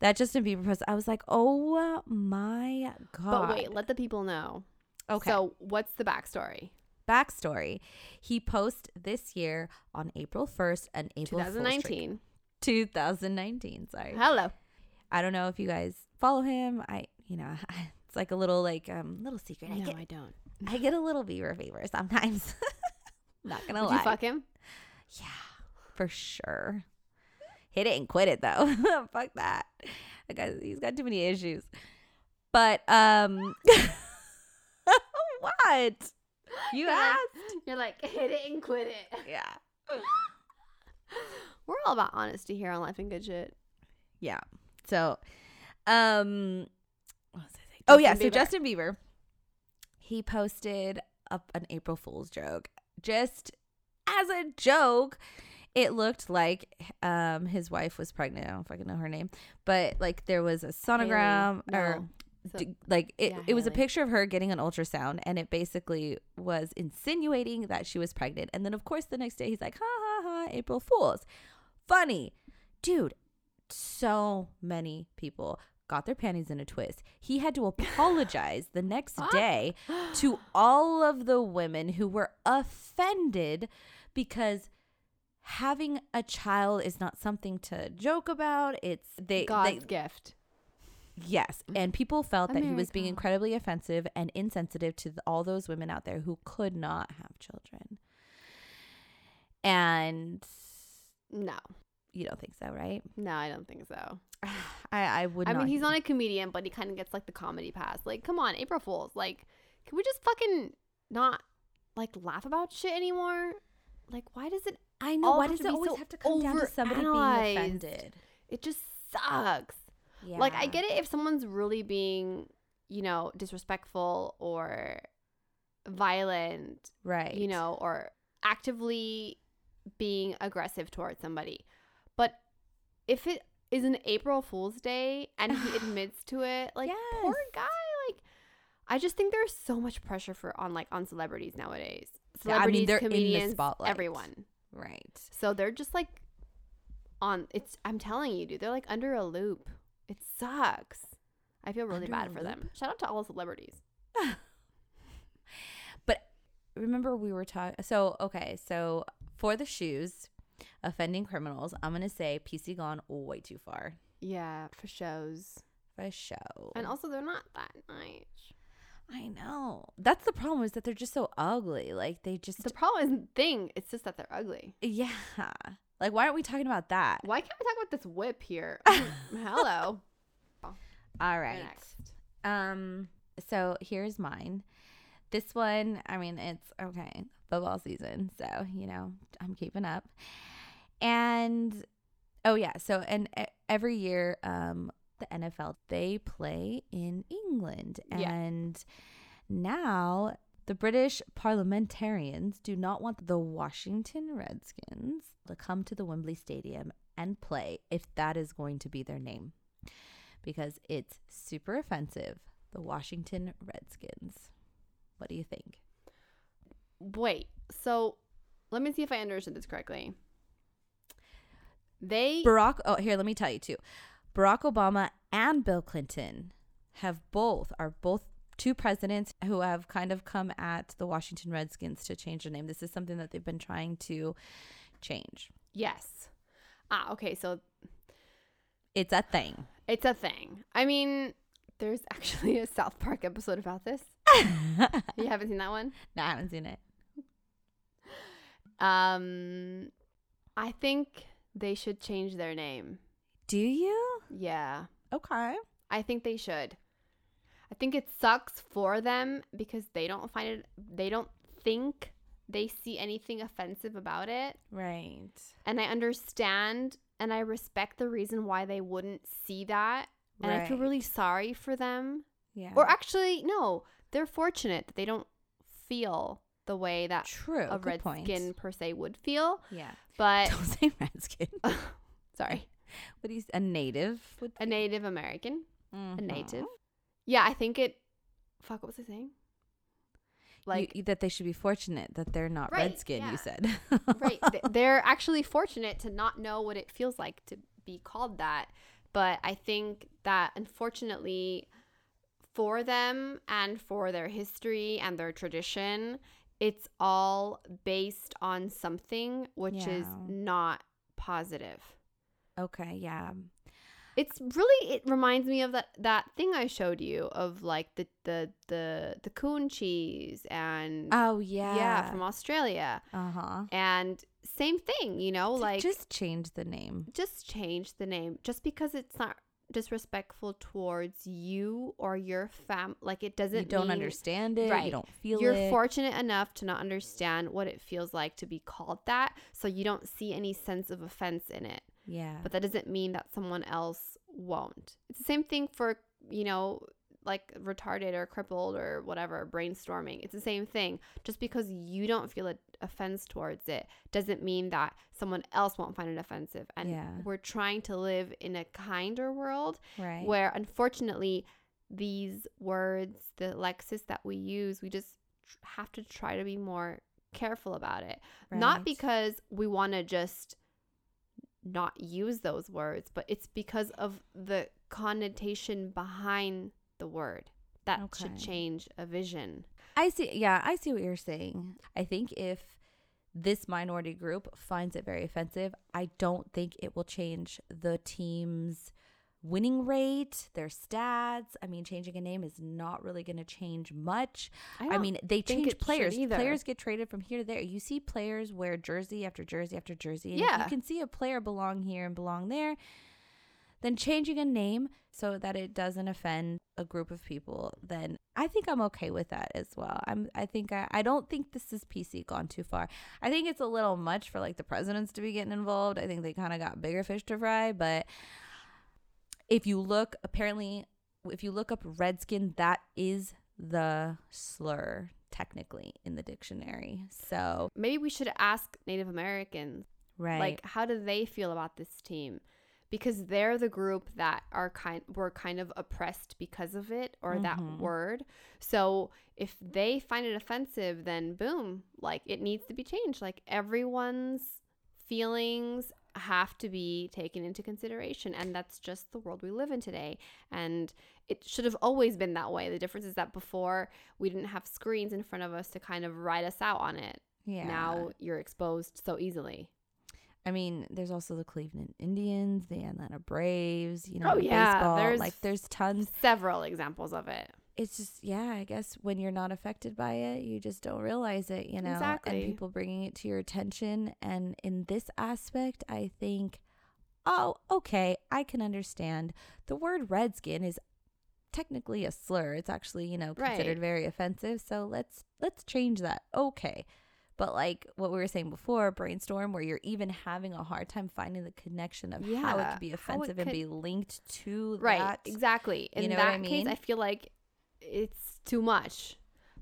Speaker 2: That Justin Bieber post. I was like, oh my god.
Speaker 1: But wait, let the people know.
Speaker 2: Okay.
Speaker 1: So, what's the backstory?
Speaker 2: Backstory. He posts this year on april 1st and april
Speaker 1: 2019.
Speaker 2: 2019 sorry.
Speaker 1: Hello.
Speaker 2: i don't know if you guys follow him. I you know it's like a little like um little secret. I
Speaker 1: No,
Speaker 2: get
Speaker 1: I don't.
Speaker 2: i get a little beaver fever sometimes. Not gonna
Speaker 1: Did
Speaker 2: lie.
Speaker 1: you fuck him?
Speaker 2: yeah for sure. Hit it and quit it though. Fuck that. That guy he's got too many issues. But um what you asked
Speaker 1: You're like, hit it and quit it.
Speaker 2: yeah
Speaker 1: We're all about honesty here on Life and Good Shit.
Speaker 2: Yeah. So, um, what was I? Oh yeah,
Speaker 1: Justin
Speaker 2: so Justin Bieber, he posted up an April Fool's joke, just as a joke. It looked like um his wife was pregnant. I don't fucking know her name, but like there was a sonogram
Speaker 1: Hailey.
Speaker 2: or
Speaker 1: No. So-
Speaker 2: d- like it,
Speaker 1: yeah,
Speaker 2: it was a picture of her getting an ultrasound and it basically was insinuating that she was pregnant. And then of course the next day he's like ha ha ha april fools. Funny. Dude so many people got their panties in a twist. He had to apologize the next day to all of the women who were offended because having a child is not something to joke about. It's they,
Speaker 1: God's
Speaker 2: they
Speaker 1: gift.
Speaker 2: Yes, and people felt that he was being incredibly offensive and insensitive to all those women out there who could not have children. And
Speaker 1: No.
Speaker 2: you don't think so, right?
Speaker 1: No, I don't think so.
Speaker 2: I I would.
Speaker 1: I mean, he's not a comedian, but he kind of gets like the comedy pass. Like, come on, April Fools. Like, can we just fucking not like laugh about shit anymore? Like, why does it?
Speaker 2: I know. Why does it always
Speaker 1: so
Speaker 2: have to come down to somebody being offended?
Speaker 1: It just sucks.
Speaker 2: Yeah.
Speaker 1: Like, I get it if someone's really being, you know, disrespectful or violent,
Speaker 2: right.
Speaker 1: you know, or actively being aggressive towards somebody. But if it is an April Fool's Day and he admits to it, like poor guy, like I just think there's so much pressure for on like on celebrities nowadays.
Speaker 2: Yeah, I mean,
Speaker 1: Celebrities,
Speaker 2: they're in the
Speaker 1: comedians,
Speaker 2: spotlight.
Speaker 1: everyone.
Speaker 2: right.
Speaker 1: So they're just like on it's I'm telling you, dude, they're like under a loop. It sucks. I feel really
Speaker 2: Under
Speaker 1: bad for them. Shout out to all the celebrities.
Speaker 2: But remember, we were talking. So okay, so for the shoes, offending criminals, I'm gonna say PC gone way too far
Speaker 1: Yeah, for shows.
Speaker 2: for show.
Speaker 1: And also they're not that nice.
Speaker 2: I know. That's the problem is that they're just so ugly. Like they just
Speaker 1: The problem isn't thing, it's just that they're ugly.
Speaker 2: yeah. Like why aren't we talking about that?
Speaker 1: Why can't we talk about this whip here? Hello.
Speaker 2: All right.
Speaker 1: Next.
Speaker 2: Um so here's mine. This one, I mean, it's okay. Football season, so, you know, I'm keeping up. And oh yeah, so and every year um the NFL they play in England
Speaker 1: Yeah.
Speaker 2: and now the British parliamentarians do not want the Washington Redskins to come to the Wembley Stadium and play if that is going to be their name because it's super offensive. The Washington Redskins. What do you think?
Speaker 1: Wait, so let me see if I understood this correctly. They
Speaker 2: Barack, oh, here, let me tell you too. Barack Obama and Bill Clinton have both, are both two presidents who have kind of come at the Washington Redskins to change the name. This is something that they've been trying to change.
Speaker 1: yes. Ah, okay, so
Speaker 2: It's a thing.
Speaker 1: it's a thing. I mean, there's actually a South Park episode about this. You haven't seen that one?
Speaker 2: no, I haven't seen it.
Speaker 1: Um I think they should change their name.
Speaker 2: Do you?
Speaker 1: Yeah.
Speaker 2: Okay.
Speaker 1: I think they should. I think it sucks for them because they don't find it they don't think they see anything offensive about it.
Speaker 2: Right.
Speaker 1: And I understand and I respect the reason why they wouldn't see that. And I feel really sorry for them.
Speaker 2: Yeah.
Speaker 1: Or actually, no, they're fortunate that they don't feel the way that
Speaker 2: True.
Speaker 1: a
Speaker 2: red point.
Speaker 1: redskin per se would feel.
Speaker 2: Yeah.
Speaker 1: But
Speaker 2: Don't say redskin.
Speaker 1: sorry,
Speaker 2: What is a native?
Speaker 1: A Native American, a
Speaker 2: Mhm.
Speaker 1: native. Yeah, I think it. Fuck, what was I saying? Like,
Speaker 2: You- that they should be fortunate that they're not
Speaker 1: Right,
Speaker 2: redskin.
Speaker 1: yeah.
Speaker 2: You said.
Speaker 1: right? They're actually fortunate to not know what it feels like to be called that. But I think that unfortunately, for them and for their history and their tradition, it's all based on something which is not positive.
Speaker 2: Okay, yeah.
Speaker 1: It's really it reminds me of that that thing I showed you of like the the the the coon cheese and
Speaker 2: Oh yeah.
Speaker 1: yeah from Australia
Speaker 2: uh huh.
Speaker 1: and same thing you know like
Speaker 2: just change the name.
Speaker 1: just change the name just because it's not disrespectful towards you or your fam like it doesn't
Speaker 2: You don't
Speaker 1: mean
Speaker 2: understand it.
Speaker 1: right.
Speaker 2: You don't feel it.
Speaker 1: you're
Speaker 2: it.
Speaker 1: fortunate enough to not understand what it feels like to be called that so you don't see any sense of offense in it
Speaker 2: yeah.
Speaker 1: but that doesn't mean that someone else won't it's the same thing for you know like retarded or crippled or whatever brainstorming it's the same thing just because you don't feel an offense towards it doesn't mean that someone else won't find it offensive and
Speaker 2: Yeah.
Speaker 1: we're trying to live in a kinder world
Speaker 2: right.
Speaker 1: where unfortunately these words the lexis that we use we just tr- have to try to be more careful about it not because we want to just not use those words but it's because of the connotation behind the word that should change a vision
Speaker 2: I see. Yeah, I see what you're saying. I think if this minority group finds it very offensive, I don't think it will change the team's winning rate, their stats. I mean, changing a name is not really going to change much. I,
Speaker 1: don't
Speaker 2: mean, they change players. Players get traded from here to there. You see players wear jersey after jersey after jersey. And
Speaker 1: Yeah.
Speaker 2: You can see a player belong here and belong there. Then changing a name so that it doesn't offend a group of people, then I think I'm okay with that as well. I'm I think I, I don't think this is PC gone too far. I think it's a little much for like the presidents to be getting involved. I think they kind of got bigger fish to fry, but if you look apparently if you look up redskin that is the slur technically in the dictionary. So,
Speaker 1: maybe we should ask native americans
Speaker 2: right.
Speaker 1: like how do they feel about this team because they're the group that are kind were kind of oppressed because of it or that
Speaker 2: Mhm.
Speaker 1: word so if they find it offensive then boom like it needs to be changed like everyone's feelings have to be taken into consideration and that's just the world we live in today and it should have always been that way the difference is that before we didn't have screens in front of us to kind of write us out on it
Speaker 2: yeah.
Speaker 1: now you're exposed so easily
Speaker 2: I mean, there's also the Cleveland Indians, the Atlanta Braves, you know,
Speaker 1: Oh, yeah,
Speaker 2: baseball.
Speaker 1: there's-
Speaker 2: like there's tons.
Speaker 1: several examples of it
Speaker 2: it's just yeah i guess when you're not affected by it you just don't realize it you know
Speaker 1: Exactly.
Speaker 2: and people bringing it to your attention and in this aspect i think oh okay i can understand the word redskin is technically a slur it's actually you know considered
Speaker 1: Right.
Speaker 2: very offensive so let's let's change that okay but like what we were saying before brainstorm where you're even having a hard time finding the connection of how it could be offensive and be linked to
Speaker 1: Right.
Speaker 2: that
Speaker 1: Exactly. In
Speaker 2: You know
Speaker 1: that
Speaker 2: what I
Speaker 1: case,
Speaker 2: mean?
Speaker 1: I feel like it's too much.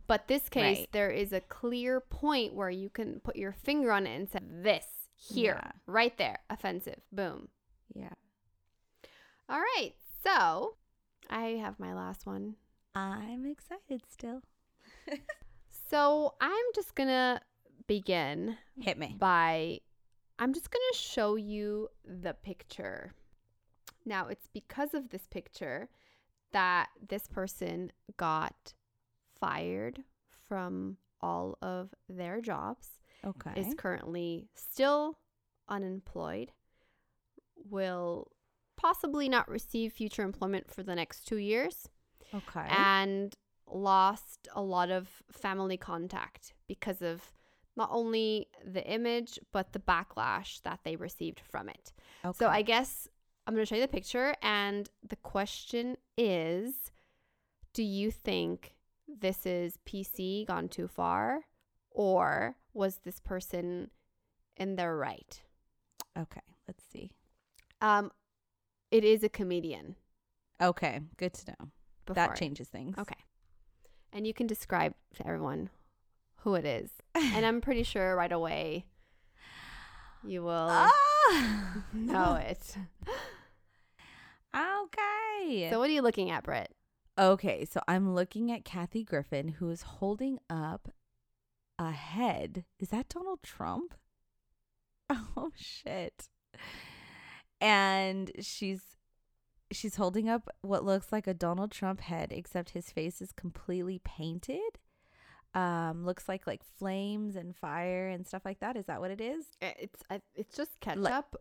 Speaker 1: But this case,
Speaker 2: Right.
Speaker 1: there is a clear point where you can put your finger on it and say, this here,
Speaker 2: Yeah.
Speaker 1: right there, offensive. Boom.
Speaker 2: yeah
Speaker 1: All right. So I have my last one.
Speaker 2: i'm excited still
Speaker 1: So I'm just going to begin
Speaker 2: hit me
Speaker 1: by I'm just going to show you the picture. Now, it's because of this picture that this person got fired from all of their jobs,
Speaker 2: okay
Speaker 1: is currently still unemployed, will possibly not receive future employment for the next 2 years
Speaker 2: okay
Speaker 1: and lost a lot of family contact because of not only the image but the backlash that they received from it.
Speaker 2: okay.
Speaker 1: So I guess I'm going to show you the picture and the question is do you think this is PC gone too far or was this person in their right?
Speaker 2: okay let's see
Speaker 1: Um it is a comedian.
Speaker 2: okay good to know that changes things
Speaker 1: Okay. And you can describe to everyone who it is. and I'm pretty sure right away you will
Speaker 2: Ah!
Speaker 1: know it.
Speaker 2: okay
Speaker 1: So what are you looking at, Britt?
Speaker 2: okay so i'm looking at kathy griffin who is holding up a head is that donald trump oh shit and she's she's holding up what looks like a Donald Trump head except his face is completely painted. Um looks like like flames and fire and stuff like that. Is that what it is?
Speaker 1: Uh, It's it's just ketchup.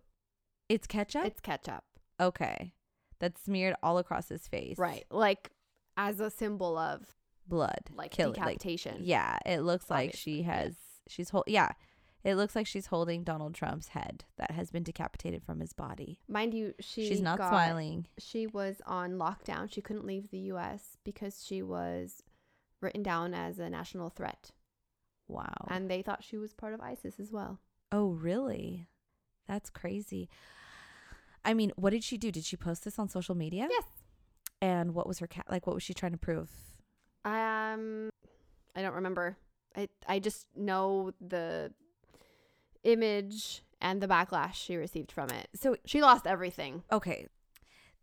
Speaker 2: It's ketchup?
Speaker 1: It's ketchup.
Speaker 2: okay. That's smeared all across his face.
Speaker 1: Right. Like as a symbol of
Speaker 2: Blood.
Speaker 1: like
Speaker 2: Kill it, like-
Speaker 1: decapitation.
Speaker 2: Yeah, it looks like
Speaker 1: Obviously,
Speaker 2: she has she's hold yeah. It looks like she's holding Donald Trump's head that has been decapitated from his body.
Speaker 1: Mind you, she
Speaker 2: she's not
Speaker 1: got-
Speaker 2: smiling.
Speaker 1: She was on lockdown. She couldn't leave the US because she was written down as a national threat.
Speaker 2: Wow.
Speaker 1: And they thought she was part of ISIS as well.
Speaker 2: Oh, really? That's crazy. I mean, what did she do? Did she post this on social media?
Speaker 1: Yes.
Speaker 2: And what was her cat like? What was she trying to prove?
Speaker 1: Um, I don't remember. I I just know the image and the backlash she received from it.
Speaker 2: So,
Speaker 1: She lost everything.
Speaker 2: okay,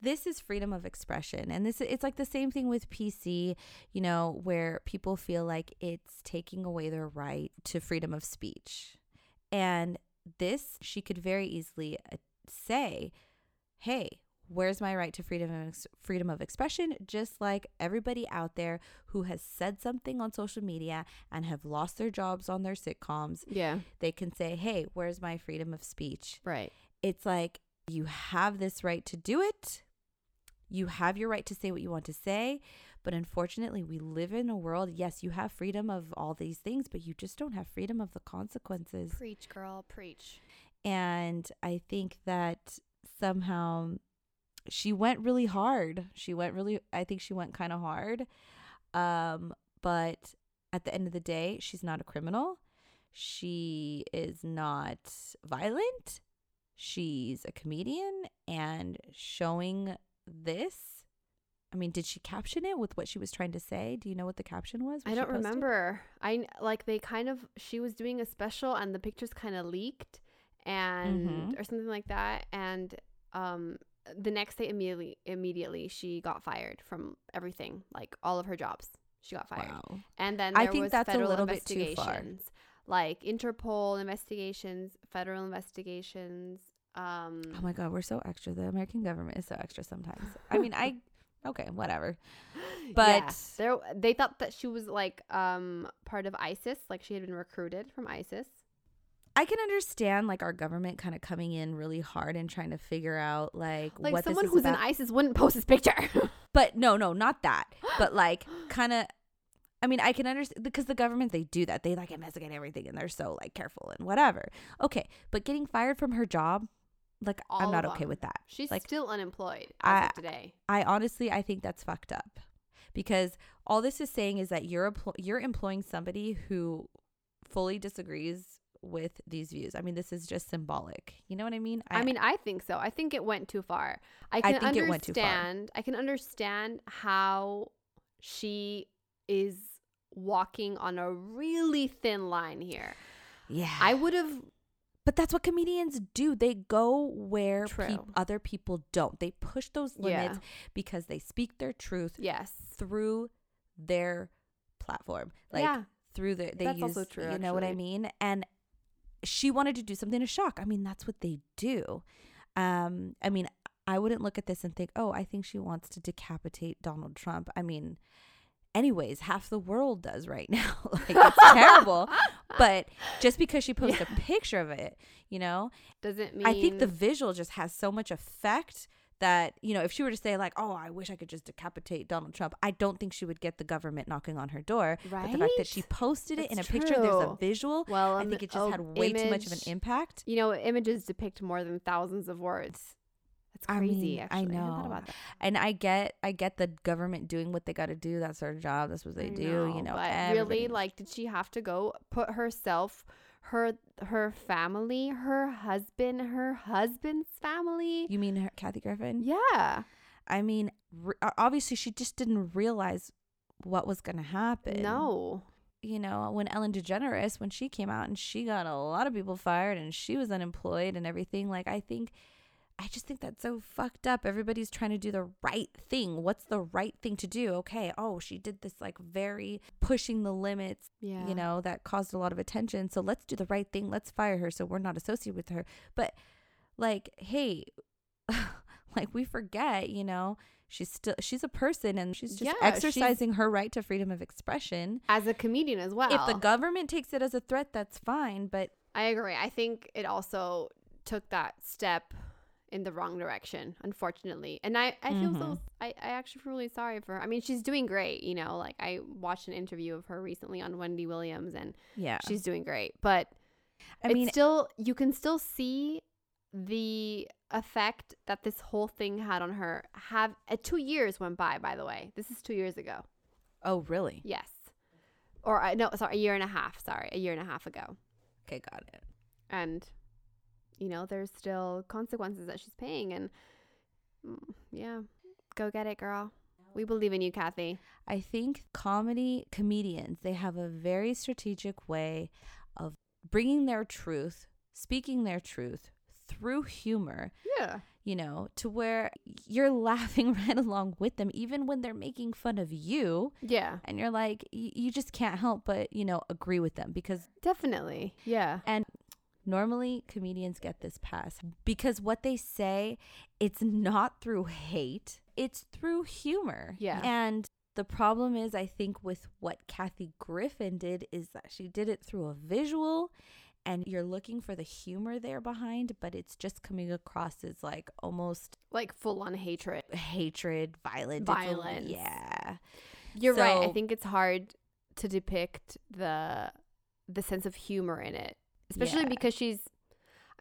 Speaker 2: this is freedom of expression, and this it's like the same thing with PC. You know, where people feel like it's taking away their right to freedom of speech, and this she could very easily uh, say, "Hey." Where's my right to freedom of ex- freedom of expression? Just like everybody out there who has said something on social media and have lost their jobs on their sitcoms,
Speaker 1: Yeah.
Speaker 2: they can say, "Hey, where's my freedom of speech?"
Speaker 1: Right.
Speaker 2: It's like you have this right to do it. You have your right to say what you want to say, but unfortunately, we live in a world, yes, you have freedom of all these things, but you just don't have freedom of the consequences.
Speaker 1: Preach, girl, preach.
Speaker 2: And I think that somehow she went really hard. She went really I think she went kind of hard. Um but at the end of the day, she's not a criminal. She is not violent. She's a comedian and showing this I mean, did she caption it with what she was trying to say? Do you know what the caption was?
Speaker 1: I don't remember. I like they kind of she was doing a special and the pictures kind of leaked and
Speaker 2: Mhm.
Speaker 1: or something like that and um the next day immediately immediately she got fired from everything like all of her jobs she got fired
Speaker 2: Wow.
Speaker 1: and then
Speaker 2: I think
Speaker 1: was
Speaker 2: that's a little bit too far.
Speaker 1: like interpol investigations federal investigations um
Speaker 2: Oh my god, we're so extra. The American government is so extra sometimes. I mean, I okay, whatever. But-
Speaker 1: there they thought that she was like um part of ISIS like she had been recruited from ISIS
Speaker 2: I can understand like our government kind of coming in really hard and trying to figure out like,
Speaker 1: like
Speaker 2: what
Speaker 1: someone
Speaker 2: this is
Speaker 1: who's
Speaker 2: about.
Speaker 1: in ISIS wouldn't post this picture
Speaker 2: but no, no, not that. But like kind of I mean, I can understand because the government they do that. They like investigate everything and they're so like careful and whatever. Okay, but getting fired from her job, like I'm not okay with that.
Speaker 1: She's
Speaker 2: Like,
Speaker 1: still unemployed
Speaker 2: I-
Speaker 1: today.
Speaker 2: I honestly I think that's fucked up. Because all this is saying is that you're empl- you're employing somebody who fully disagrees with these views. I mean, this is just symbolic. You know what I mean?
Speaker 1: I, mean, I think so. I think it went too far. I can
Speaker 2: think it went too far.
Speaker 1: understand. I can understand how she is walking on a really thin line here.
Speaker 2: yeah.
Speaker 1: I would have
Speaker 2: But that's what comedians do. They go where peop- other people don't. They push those limits
Speaker 1: Yeah.
Speaker 2: because they speak their truth
Speaker 1: yes.
Speaker 2: through their platform. Like
Speaker 1: yeah.
Speaker 2: through the they
Speaker 1: That's
Speaker 2: use
Speaker 1: also true,
Speaker 2: you know what I mean? And she wanted to do something to shock. I mean, that's what they do. Um I mean, I wouldn't look at this and think, "Oh, I think she wants to decapitate Donald Trump." I mean, anyways, half the world does right now. like it's terrible. But just because she posts
Speaker 1: Yeah.
Speaker 2: a picture of it, you know,
Speaker 1: Doesn't mean
Speaker 2: I think the visual just has so much effect that, you know, if she were to say, like, oh, I wish I could just decapitate Donald Trump, I don't think she would get the government knocking on her door. Right. But the fact that she posted it in a
Speaker 1: That's
Speaker 2: picture, there's a visual.
Speaker 1: well,
Speaker 2: I think it just
Speaker 1: o-
Speaker 2: had oh, way too much of an impact.
Speaker 1: You know, images depict more than thousands of words. That's
Speaker 2: I
Speaker 1: crazy.
Speaker 2: mean, I
Speaker 1: actually, hadn't thought
Speaker 2: know.
Speaker 1: about that.
Speaker 2: And I get, I get the government doing what they got to do. That's their job. That's what they
Speaker 1: I
Speaker 2: do. You know,
Speaker 1: but really, like, did she have to go put herself, her her family, her husband, her husband's family?
Speaker 2: you mean her, Kathy Griffin?
Speaker 1: yeah.
Speaker 2: I mean, re- obviously, she just didn't realize what was going to happen.
Speaker 1: No.
Speaker 2: you know, when Ellen DeGeneres, when she came out and she got a lot of people fired and she was unemployed and everything, like, I think, I just think that's so fucked up. Everybody's trying to do the right thing. What's the right thing to do? Okay, oh, she did this, like, very pushing the limits,
Speaker 1: Yeah.
Speaker 2: you know, that caused a lot of attention. So let's do the right thing. Let's fire her so we're not associated with her. But, like, hey, like, we forget, you know, she's still, she's a person and she's just
Speaker 1: Yeah,
Speaker 2: exercising her right to freedom of expression
Speaker 1: as a comedian as well.
Speaker 2: if the government takes it as a threat, that's fine. But
Speaker 1: I agree. I think it also took that step in the wrong direction, unfortunately. And I, I feel so,
Speaker 2: Mhm.
Speaker 1: I, I actually feel really sorry for her. I mean, she's doing great, you know, like I watched an interview of her recently on Wendy Williams and
Speaker 2: yeah,
Speaker 1: she's doing great. But
Speaker 2: I
Speaker 1: it's
Speaker 2: mean,
Speaker 1: still, you can still see the effect that this whole thing had on her. Have uh, two years went by, by the way. This is two years ago.
Speaker 2: oh really?
Speaker 1: Yes. Or, I no, sorry, a year and a half. Sorry, a year and a half ago.
Speaker 2: Okay, got it.
Speaker 1: and you know there's still consequences that she's paying and mm, yeah. Go get it girl. We believe in you kathy.
Speaker 2: I think comedy comedians they have a very strategic way of bringing their truth, speaking their truth through humor.
Speaker 1: yeah.
Speaker 2: You know, to where you're laughing right along with them, even when they're making fun of you,
Speaker 1: yeah.
Speaker 2: And you're like, y- you just can't help but you know agree with them because
Speaker 1: definitely. Yeah.
Speaker 2: And normally comedians get this pass because what they say, it's not through hate, it's through humor.
Speaker 1: Yeah.
Speaker 2: And the problem is, I think, with what Kathy Griffin did is that she did it through a visual and you're looking for the humor there behind, but it's just coming across as like almost
Speaker 1: like full on hatred
Speaker 2: hatred, violent.
Speaker 1: Violence.
Speaker 2: yeah.
Speaker 1: you're right i think it's hard to depict the the sense of humor in it especially
Speaker 2: Yeah.
Speaker 1: because she's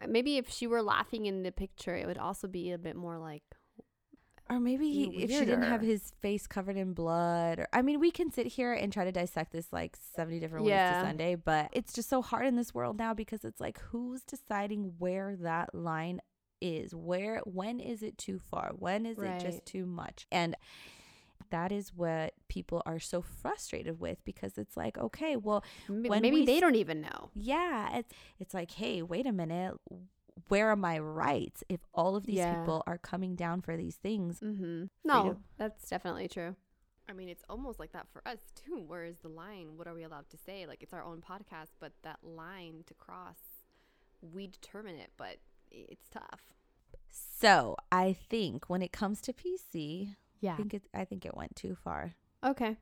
Speaker 1: uh, maybe if she were laughing in the picture it would also be a bit more like
Speaker 2: Or maybe he, if she didn't have his face covered in blood, or I mean, we can sit here and try to dissect this like seventy different ways
Speaker 1: Yeah.
Speaker 2: to Sunday, but it's just so hard in this world now because it's like who's deciding where that line is? Where when is it too far? When is it just too much? And that is what people are so frustrated with because it's like, okay, well,
Speaker 1: maybe
Speaker 2: we
Speaker 1: they don't even know
Speaker 2: yeah, it's it's like, hey, wait a minute, where are my rights if all of these
Speaker 1: Yeah.
Speaker 2: people are coming down for these things?
Speaker 1: mm-hmm no
Speaker 2: Freedom.
Speaker 1: that's definitely true
Speaker 3: I mean, it's almost like that for us too. Where is the line? What are we allowed to say? Like, it's our own podcast, but that line to cross, we determine it, but it's tough.
Speaker 2: So I think when it comes to PC,
Speaker 1: yeah
Speaker 2: I think it I think it went too far.
Speaker 1: okay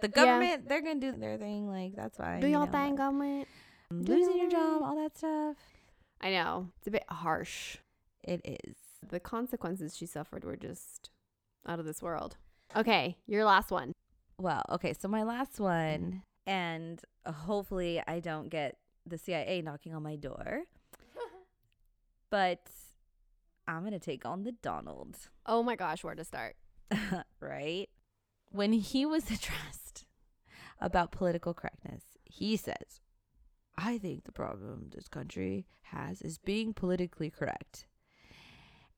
Speaker 2: The
Speaker 1: Yeah.
Speaker 2: government, they're gonna do their thing, like that's fine.
Speaker 1: do
Speaker 2: you
Speaker 1: y'all
Speaker 2: know,
Speaker 1: think
Speaker 2: but
Speaker 1: government um,
Speaker 2: losing your job, all that stuff.
Speaker 1: I know. It's a bit harsh.
Speaker 2: It is.
Speaker 1: The consequences she suffered were just out of this world. Okay, your last one.
Speaker 2: Well, okay, so my last one, mm-hmm. and uh, hopefully I don't get the CIA knocking on my door, but I'm going to take on the Donald,
Speaker 1: Oh my gosh, where to start?
Speaker 2: right? When he was addressed about political correctness, he says, I think the problem this country has is being politically correct.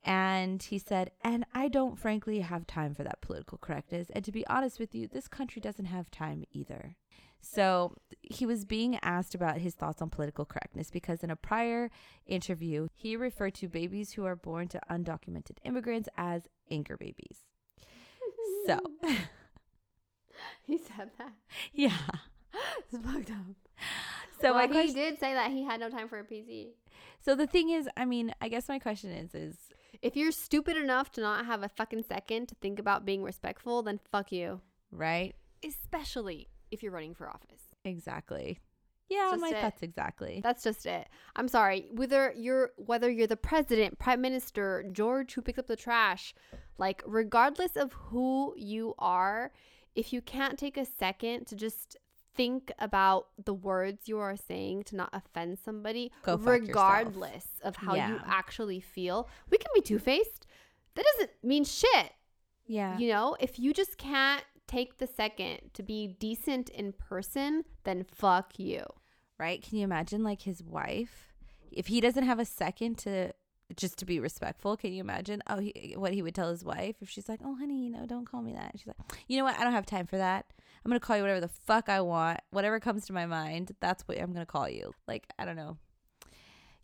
Speaker 2: And he said, and I don't frankly have time for that political correctness. And to be honest with you, this country doesn't have time either. So he was being asked about his thoughts on political correctness because in a prior interview, he referred to babies who are born to undocumented immigrants as anchor babies. So,
Speaker 1: he said that.
Speaker 2: yeah.
Speaker 1: It's fucked up.
Speaker 2: So
Speaker 1: well,
Speaker 2: my
Speaker 1: he
Speaker 2: question,
Speaker 1: did say that he had no time for a PC.
Speaker 2: so the thing is, I mean, I guess my question is, is
Speaker 1: If you're stupid enough to not have a fucking second to think about being respectful, then fuck you.
Speaker 2: right?
Speaker 1: Especially if you're running for office.
Speaker 2: Exactly. Yeah,
Speaker 1: Just
Speaker 2: my
Speaker 1: it.
Speaker 2: thoughts exactly.
Speaker 1: That's just it. I'm sorry. Whether you're whether you're the president, prime minister, George who picks up the trash, like regardless of who you are, if you can't take a second to just think about the words you are saying to not offend somebody,
Speaker 2: yourself.
Speaker 1: regardless of how you actually feel, we can be two faced. That doesn't mean shit.
Speaker 2: yeah.
Speaker 1: You know, if you just can't take the second to be decent in person, then fuck you.
Speaker 2: right? Can you imagine like his wife? If he doesn't have a second to just to be respectful, can you imagine oh he, what he would tell his wife if she's like, "Oh honey, you know, don't call me that." She's like, "You know what? I don't have time for that. I'm going to call you whatever the fuck I want. Whatever comes to my mind, that's what I'm going to call you." Like, I don't know.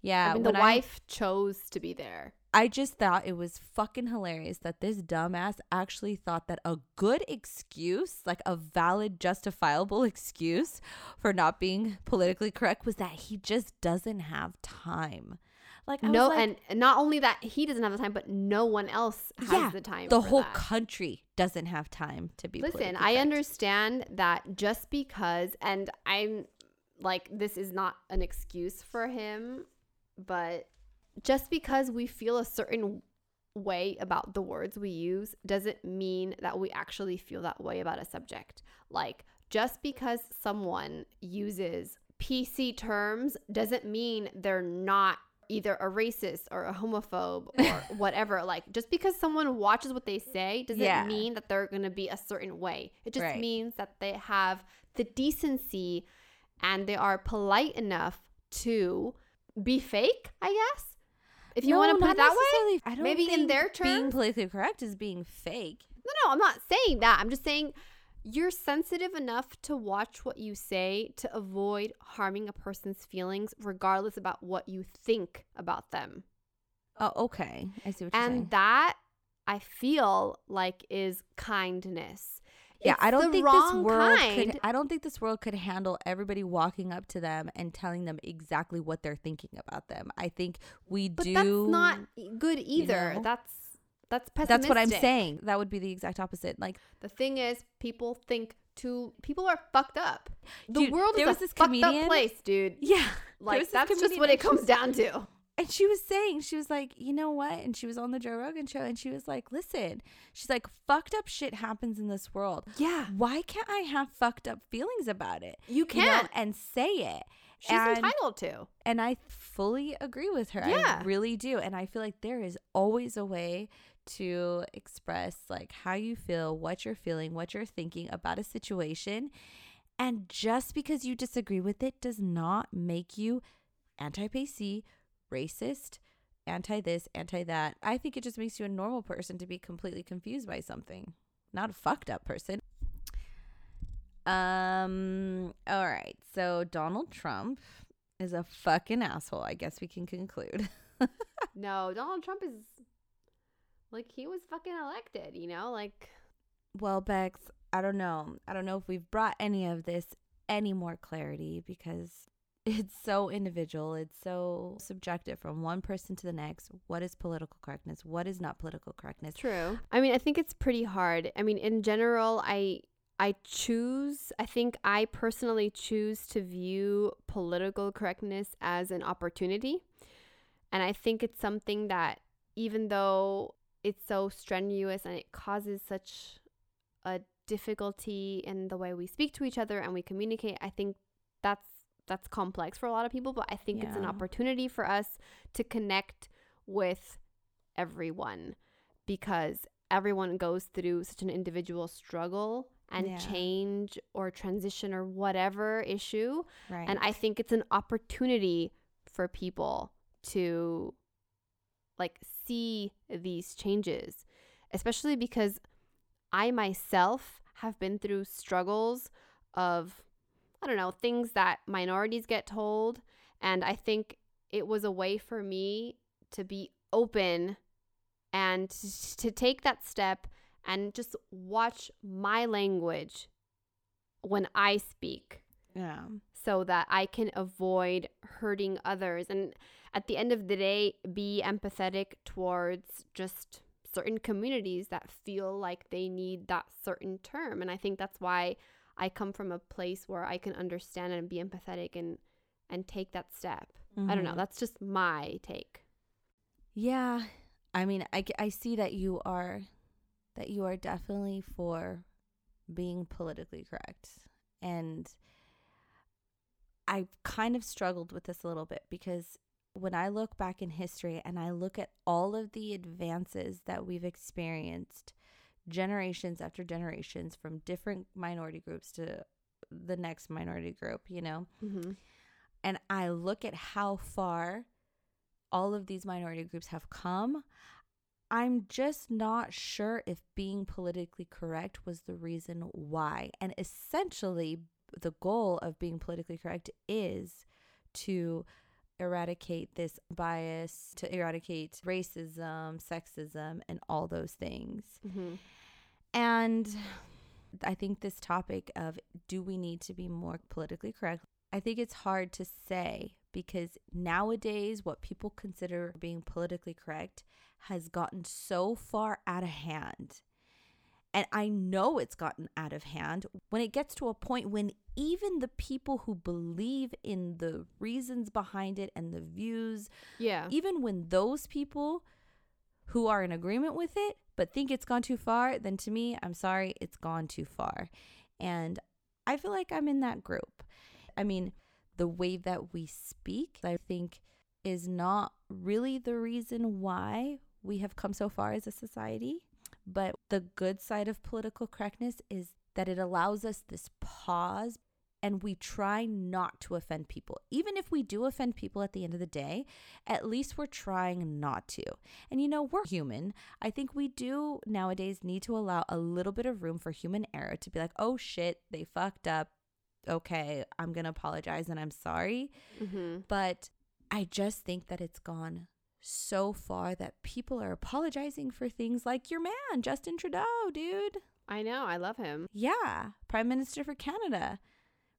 Speaker 2: Yeah,
Speaker 1: I mean, the wife chose to be there.
Speaker 2: I just thought it was fucking hilarious that this dumbass actually thought that a good excuse, like a valid, justifiable excuse for not being politically correct, was that he just doesn't have time. Like, I
Speaker 1: no,
Speaker 2: like,
Speaker 1: and not only that he doesn't have the time, but no one else has
Speaker 2: Yeah,
Speaker 1: the time.
Speaker 2: the whole
Speaker 1: that.
Speaker 2: country doesn't have time to be.
Speaker 1: Listen, I understand that just because, and I'm like, this is not an excuse for him, but just because we feel a certain way about the words we use doesn't mean that we actually feel that way about a subject. Like, just because someone uses PC terms doesn't mean they're not either a racist or a homophobe or whatever. Like, just because someone watches what they say doesn't
Speaker 2: Yeah.
Speaker 1: mean that they're going to be a certain way. It just
Speaker 2: Right.
Speaker 1: means that they have the decency and they are polite enough to be fake, I guess. If you
Speaker 2: No,
Speaker 1: want to put it that way.
Speaker 2: I don't
Speaker 1: maybe in
Speaker 2: their
Speaker 1: their
Speaker 2: being politically correct is being fake.
Speaker 1: No, no, I'm not saying that. I'm just saying you're sensitive enough to watch what you say to avoid harming a person's feelings, regardless about what you think about them.
Speaker 2: Oh, okay. I see what you're
Speaker 1: And
Speaker 2: saying.
Speaker 1: that I feel like is kindness.
Speaker 2: Yeah, I don't think this world
Speaker 1: kind.
Speaker 2: could. I don't think this world could handle everybody walking up to them and telling them exactly what they're thinking about them. I think we
Speaker 1: But
Speaker 2: do.
Speaker 1: that's not good either.
Speaker 2: know?
Speaker 1: That's that's pessimistic.
Speaker 2: That's what I'm saying. That would be the exact opposite. Like,
Speaker 1: The thing is, people think too. People are fucked up. The
Speaker 2: Dude,
Speaker 1: world is a fucked
Speaker 2: comedian-
Speaker 1: up place, dude.
Speaker 2: yeah,
Speaker 1: Like that's just what it comes down to.
Speaker 2: And she was saying, she was like, you know what? And she was on the Joe Rogan show, and she was like, listen, she's like, fucked up shit happens in this world.
Speaker 1: Yeah,
Speaker 2: Why can't I have fucked up feelings about it?
Speaker 1: you
Speaker 2: You know,
Speaker 1: can.
Speaker 2: and say it.
Speaker 1: She's
Speaker 2: and-
Speaker 1: entitled to.
Speaker 2: And I fully agree with her.
Speaker 1: Yeah.
Speaker 2: I really do. And I feel like there is always a way to express like how you feel, what you're feeling, what you're thinking about a situation. And just because you disagree with it does not make you anti PC, racist, anti this, anti that. I think it just makes you a normal person to be completely confused by something, not a fucked up person. Um, all right. So Donald Trump is a fucking asshole. I guess we can conclude.
Speaker 1: No, Donald Trump is like he was fucking elected. You know, like
Speaker 2: Well, Bex, I don't know. I don't know if we've brought any of this any more clarity because it's so individual. It's so subjective from one person to the next. What is political correctness? What is not political correctness?
Speaker 1: True. I mean, I think it's pretty hard. I mean, in general, I I choose, I think I personally choose to view political correctness as an opportunity. And I think it's something that even though it's so strenuous and it causes such a difficulty in the way we speak to each other and we communicate. I think that's that's complex for a lot of people, but I think it's an opportunity for us to connect with everyone because everyone goes through such an individual struggle and
Speaker 2: Yeah.
Speaker 1: change or transition or whatever issue.
Speaker 2: Right.
Speaker 1: And I think it's an opportunity for people to like see these changes, especially because I myself have been through struggles of, I don't know, things that minorities get told. And I think it was a way for me to be open and to take that step and just watch my language when I speak
Speaker 2: yeah.
Speaker 1: so that I can avoid hurting others. And at the end of the day, be empathetic towards just certain communities that feel like they need that certain term. And I think that's why I come from a place where I can understand and be empathetic and and take that step. I don't know.
Speaker 2: Mhm.
Speaker 1: That's just my take.
Speaker 2: Yeah. I mean, I, I see that you are that you are definitely for being politically correct. And I've kind of struggled with this a little bit because when I look back in history and I look at all of the advances that we've experienced generations after generations from different minority groups to the next minority group, you know,
Speaker 1: Mm-hmm.
Speaker 2: and I look at how far all of these minority groups have come, I'm just not sure if being politically correct was the reason why. And essentially, the goal of being politically correct is to eradicate this bias, to eradicate racism, sexism, and all those things.
Speaker 1: Mm-hmm.
Speaker 2: And I think this topic of do we need to be more politically correct? I think it's hard to say because nowadays, what people consider being politically correct has gotten so far out of hand. And I know it's gotten out of hand when it gets to a point when even the people who believe in the reasons behind it and the views
Speaker 1: Yeah.
Speaker 2: even when those people who are in agreement with it but think it's gone too far, then to me, I'm sorry, it's gone too far. And I feel like I'm in that group. I mean, the way that we speak, I think, is not really the reason why we have come so far as a society. But the good side of political correctness is that it allows us this pause and we try not to offend people. Even if we do offend people at the end of the day, at least we're trying not to. And you know, we're human. I think we do nowadays need to allow a little bit of room for human error to be like, oh shit, they fucked up. Okay, I'm going to apologize and I'm sorry.
Speaker 1: Mm-hmm.
Speaker 2: But I just think that it's gone so far that people are apologizing for things like your man, Justin Trudeau, dude.
Speaker 1: I know. I love him.
Speaker 2: Yeah, Prime Minister for Canada,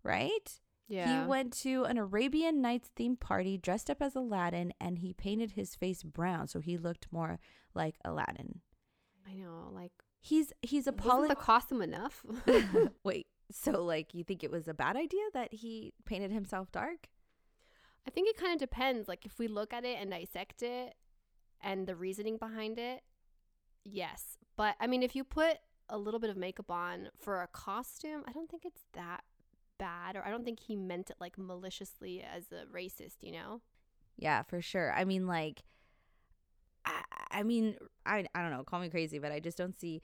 Speaker 2: right?
Speaker 1: Yeah.
Speaker 2: He went to an Arabian Nights themed party dressed up as Aladdin and he painted his face brown so he looked more like Aladdin.
Speaker 1: I know. Like,
Speaker 2: He's he's apologizing.
Speaker 1: the costume enough?
Speaker 2: Wait, so like you think it was a bad idea that he painted himself dark?
Speaker 1: I think it kind of depends. Like if we look at it and dissect it and the reasoning behind it, yes. But I mean, if you put a little bit of makeup on for a costume, I don't think it's that bad or I don't think he meant it like maliciously as a racist, you know?
Speaker 2: Yeah, for sure. I mean, like, I, I mean, I, I don't know. Call me crazy, but I just don't see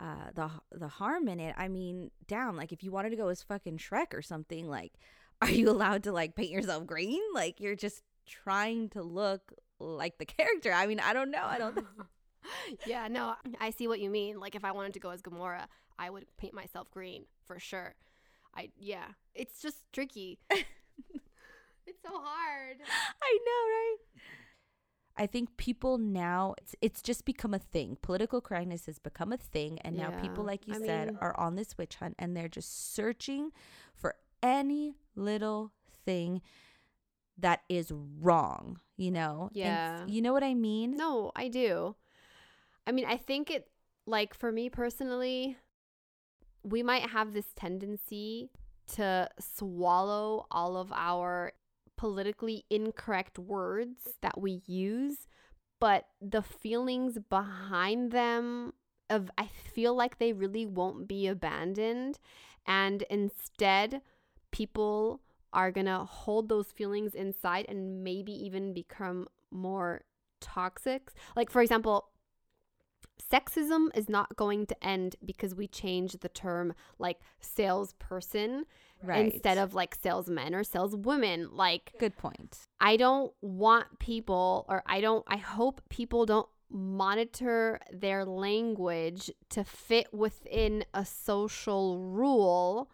Speaker 2: uh, the the harm in it. I mean, damn, like if you wanted to go as fucking Shrek or something, like, are you allowed to like paint yourself green? Like you're just trying to look like the character. I mean, I don't know. I don't.
Speaker 1: yeah, no, I see what you mean. Like if I wanted to go as Gamora, I would paint myself green for sure. I yeah, it's just tricky. it's so hard.
Speaker 2: I know, right? I think people now it's it's just become a thing. Political correctness has become a thing and now people like you
Speaker 1: I
Speaker 2: said
Speaker 1: mean-
Speaker 2: are on this witch hunt and they're just searching for any little thing that is wrong, you know? And
Speaker 1: Yeah.
Speaker 2: you know what I mean?
Speaker 1: No, I do. I mean, I think it, like, for me personally, we might have this tendency to swallow all of our politically incorrect words that we use, but the feelings behind them of I feel like they really won't be abandoned and instead people are going to hold those feelings inside and maybe even become more toxic. Like for example, sexism is not going to end because we change the term like salesperson
Speaker 2: Right.
Speaker 1: instead of like salesmen or saleswomen. Like
Speaker 2: Good point.
Speaker 1: I don't want people, or I don't, I hope people don't monitor their language to fit within a social rule.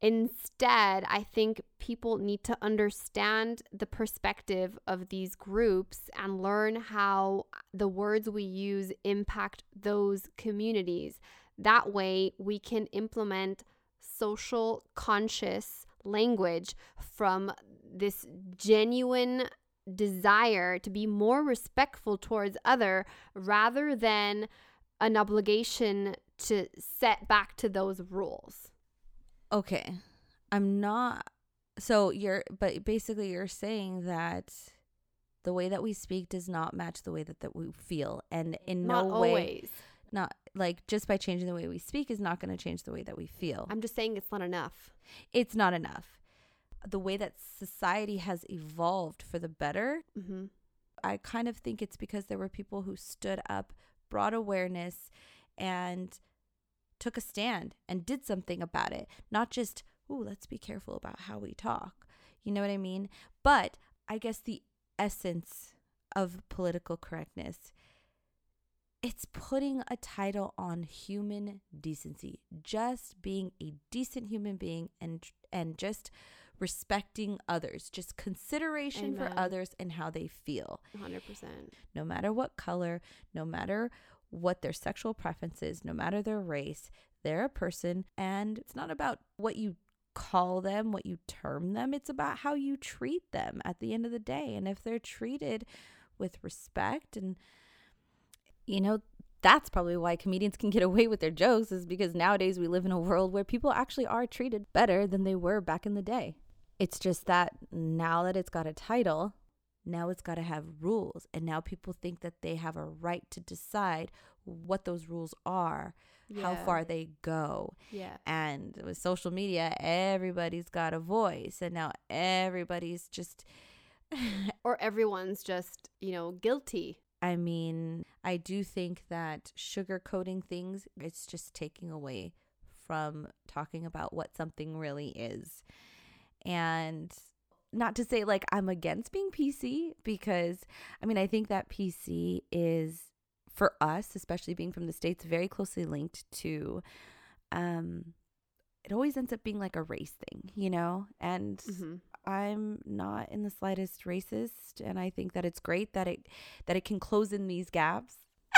Speaker 1: Instead, I think people need to understand the perspective of these groups and learn how the words we use impact those communities. That way, we can implement social conscious language from this genuine desire to be more respectful towards other rather than an obligation to set back to those rules.
Speaker 2: Okay. I'm not so you're but basically you're saying that the way that we speak does not match the way that, that we feel and in
Speaker 1: Not
Speaker 2: no way
Speaker 1: always.
Speaker 2: not like just by changing the way we speak is not going to change the way that we feel.
Speaker 1: I'm just saying it's not enough.
Speaker 2: it's not enough. The way that society has evolved for the better,
Speaker 1: Mm-hmm.
Speaker 2: I kind of think it's because there were people who stood up, brought awareness, and took a stand and did something about it. Not just, ooh, let's be careful about how we talk. You know what I mean? But I guess the essence of political correctness it's putting a title on human decency just being a decent human being and and just respecting others just consideration for others and how they feel
Speaker 1: 100%.
Speaker 2: no matter what color, no matter what their sexual preferences, no matter their race, they're a person. And it's not about what you call them, what you term them, it's about how you treat them at the end of the day. And if they're treated with respect and, you know, that's probably why comedians can get away with their jokes, is because nowadays we live in a world where people actually are treated better than they were back in the day. It's just that now that it's got a title, now it's got to have rules. And now people think that they have a right to decide what those rules are, how far they go.
Speaker 1: Yeah.
Speaker 2: And with social media, everybody's got a voice. And now everybody's just,
Speaker 1: Or everyone's just, you know, guilty.
Speaker 2: I mean, I do think that sugarcoating things, it's just taking away from talking about what something really is. And not to say like I'm against being PC because I mean, I think that PC is for us, especially being from the States, very closely linked to, um, it always ends up being like a race thing, you know? And
Speaker 1: Mm-hmm.
Speaker 2: I'm not in the slightest racist and I think that it's great that it that it can close in these gaps.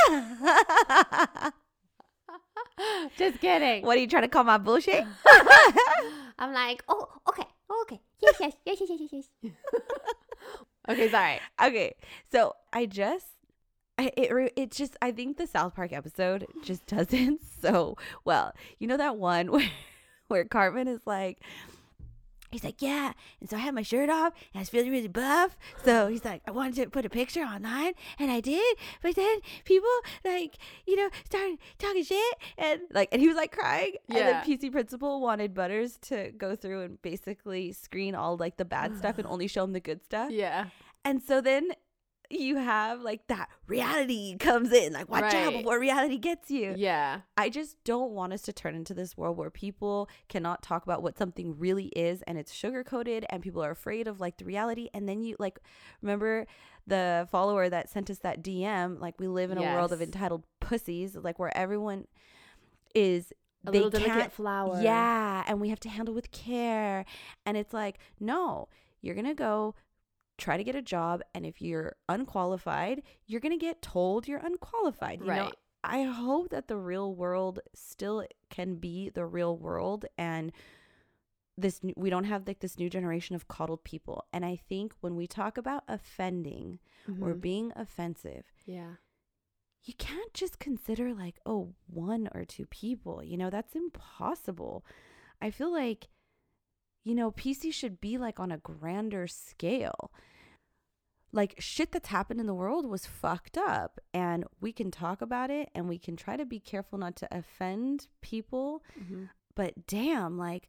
Speaker 1: just kidding.
Speaker 2: what are you trying to call my bullshit?
Speaker 1: I'm like, oh, okay, okay, yes, yes, yes, yes, yes, yes, yes. okay, sorry.
Speaker 2: okay. So, I just I- it it just I think the South Park episode just doesn't so well. You know that one where where Cartman is like He's like, yeah. And so I had my shirt off and I was feeling really buff. So he's like, I wanted to put a picture online and I did. But then people like, you know, started talking shit and like, and he was like crying.
Speaker 1: Yeah.
Speaker 2: And then PC principal wanted Butters to go through and basically screen all like the bad stuff and only show him the good stuff.
Speaker 1: Yeah.
Speaker 2: And so then you have like that reality comes in, like watch out before reality gets you.
Speaker 1: Yeah.
Speaker 2: I just don't want us to turn into this world where people cannot talk about what something really is and it's sugar coated and people are afraid of like the reality. And then you like remember the follower that sent us that DM, like we live in a world of entitled pussies, like where everyone is
Speaker 1: A
Speaker 2: they can't
Speaker 1: flower.
Speaker 2: yeah, and we have to handle with care. And it's like, no, you're to go try to get a job and if you're unqualified, you're going to get told you're unqualified. You know,
Speaker 1: Right.
Speaker 2: I hope that the real world still can be the real world and this we don't have like this new generation of coddled people. And I think when we talk about offending or
Speaker 1: Mhm.
Speaker 2: being offensive,
Speaker 1: yeah.
Speaker 2: you can't just consider like oh one or two people you know that's impossible i feel like you know pc should be like on a grander scale like shit that's happened in the world was fucked up and we can talk about it and we can try to be careful not to offend people
Speaker 1: Mm-hmm.
Speaker 2: but damn like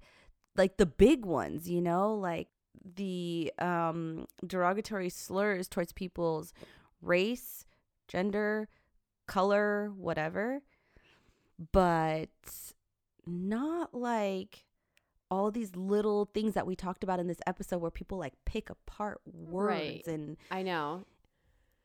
Speaker 2: like the big ones you know like the um derogatory slurs towards people's race gender color whatever but not like all these little things that we talked about in this episode where people like pick apart words
Speaker 1: Right.
Speaker 2: and
Speaker 1: I know.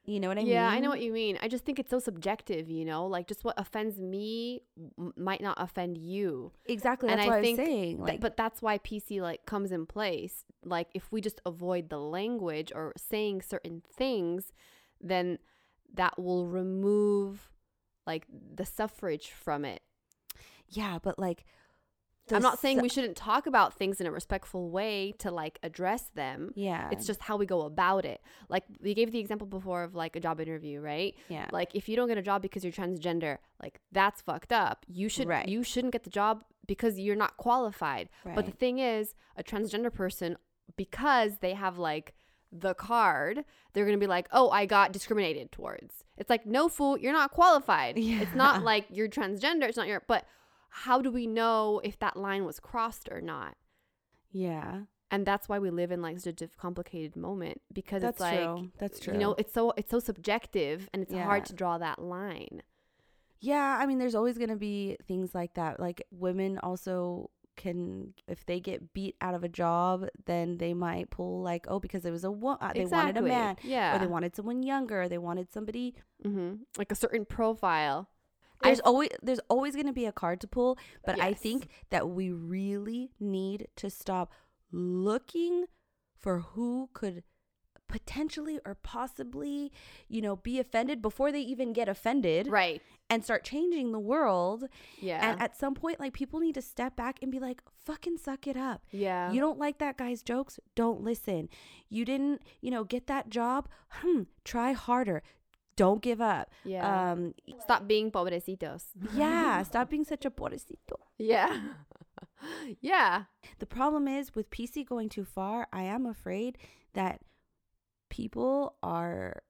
Speaker 2: you know what I mean?
Speaker 1: yeah, I know what you mean. I just think it's so subjective, you know? Like just what offends me m- might not offend you.
Speaker 2: exactly.
Speaker 1: and
Speaker 2: That's
Speaker 1: I
Speaker 2: what I,
Speaker 1: think
Speaker 2: saying.
Speaker 1: Th- but that's why PC like comes in place. Like if we just avoid the language or saying certain things, then that will remove like the suffrage from it.
Speaker 2: yeah, but like,
Speaker 1: I'm not saying we shouldn't talk about things in a respectful way to like address them.
Speaker 2: Yeah,
Speaker 1: It's just how we go about it. Like we gave the example before of like a job interview, right?
Speaker 2: yeah,
Speaker 1: Like if you don't get a job because you're transgender, like that's fucked up. You should
Speaker 2: Right.
Speaker 1: you shouldn't get the job because you're not qualified. Right. But the thing is, a transgender person because they have like the card, they're going to be like, "Oh, I got discriminated towards." It's like, "No fool, you're not qualified."
Speaker 2: Yeah.
Speaker 1: It's not like you're transgender, it's not your but how do we know if that line was crossed or not?
Speaker 2: yeah.
Speaker 1: And that's why we live in like such a complicated moment because
Speaker 2: That's
Speaker 1: it's like
Speaker 2: true. That's true.
Speaker 1: you know, it's so it's so subjective and it's hard to draw that line.
Speaker 2: Yeah, I mean, there's always going to be things like that. Like women also can, if they get beat out of a job, then they might pull like, oh, because it was a wo- uh, they wanted a man,
Speaker 1: Yeah.
Speaker 2: or they wanted someone younger, or they wanted somebody.
Speaker 1: hmm Like a certain profile.
Speaker 2: There's always there's always going to be a card to pull, but I think that we really need to stop looking for who could potentially or possibly, you know, be offended before they even get offended
Speaker 1: Right.
Speaker 2: and start changing the world.
Speaker 1: Yeah.
Speaker 2: And at some point, like people need to step back and be like, fucking suck it up.
Speaker 1: yeah.
Speaker 2: You don't like that guy's jokes? Don't listen. You didn't, you know, get that job? Hmm, try harder. Don't give up.
Speaker 1: yeah.
Speaker 2: Um,
Speaker 1: Stop being pobrecitos.
Speaker 2: yeah, stop being such a pobrecito.
Speaker 1: Yeah. yeah.
Speaker 2: The problem is with PC going too far, I am afraid that people are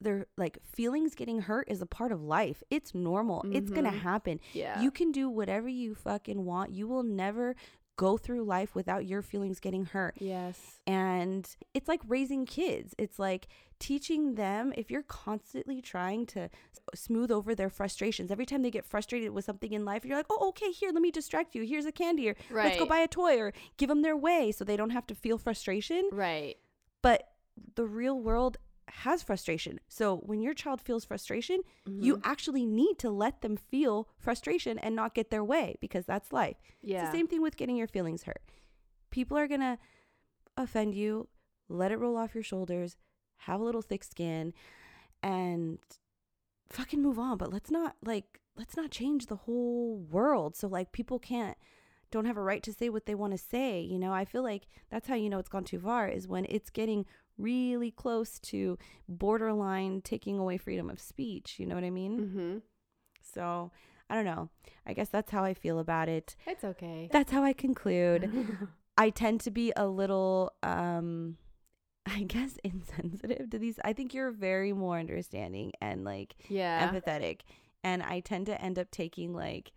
Speaker 2: their like feelings getting hurt is a part of life. It's normal. It's going to
Speaker 1: Mhm.
Speaker 2: happen.
Speaker 1: Yeah.
Speaker 2: You can do whatever you fucking want. You will never go through life without your feelings getting hurt.
Speaker 1: yes.
Speaker 2: And it's like raising kids. It's like teaching them if you're constantly trying to smooth over their frustrations. Every time they get frustrated with something in life, you're like, "Oh, okay, here, let me distract you. Here's a candy or let's go buy a toy or give them their way so they don't have to feel frustration."
Speaker 1: Right.
Speaker 2: But the real world has frustration. So when your child feels frustration, you
Speaker 1: Mhm.
Speaker 2: actually need to let them feel frustration and not get their way because that's life.
Speaker 1: yeah.
Speaker 2: It's the same thing with getting your feelings hurt. People are going to offend you, let it roll off your shoulders, have a little thick skin, and fucking move on. But let's not, like, let's not change the whole world. So, like, people can't, don't have a right to say what they want to say. You know, I feel like that's how you know it's gone too far is when it's getting really close to borderline taking away freedom of speech. You know what I mean?
Speaker 1: Mm-hmm.
Speaker 2: So, I don't know. I guess that's how I feel about it.
Speaker 1: It's okay.
Speaker 2: That's how I conclude. I tend to be a little um I guess insensitive to these. I think you're very more understanding and like
Speaker 1: yeah.
Speaker 2: empathetic. And I tend to end up taking like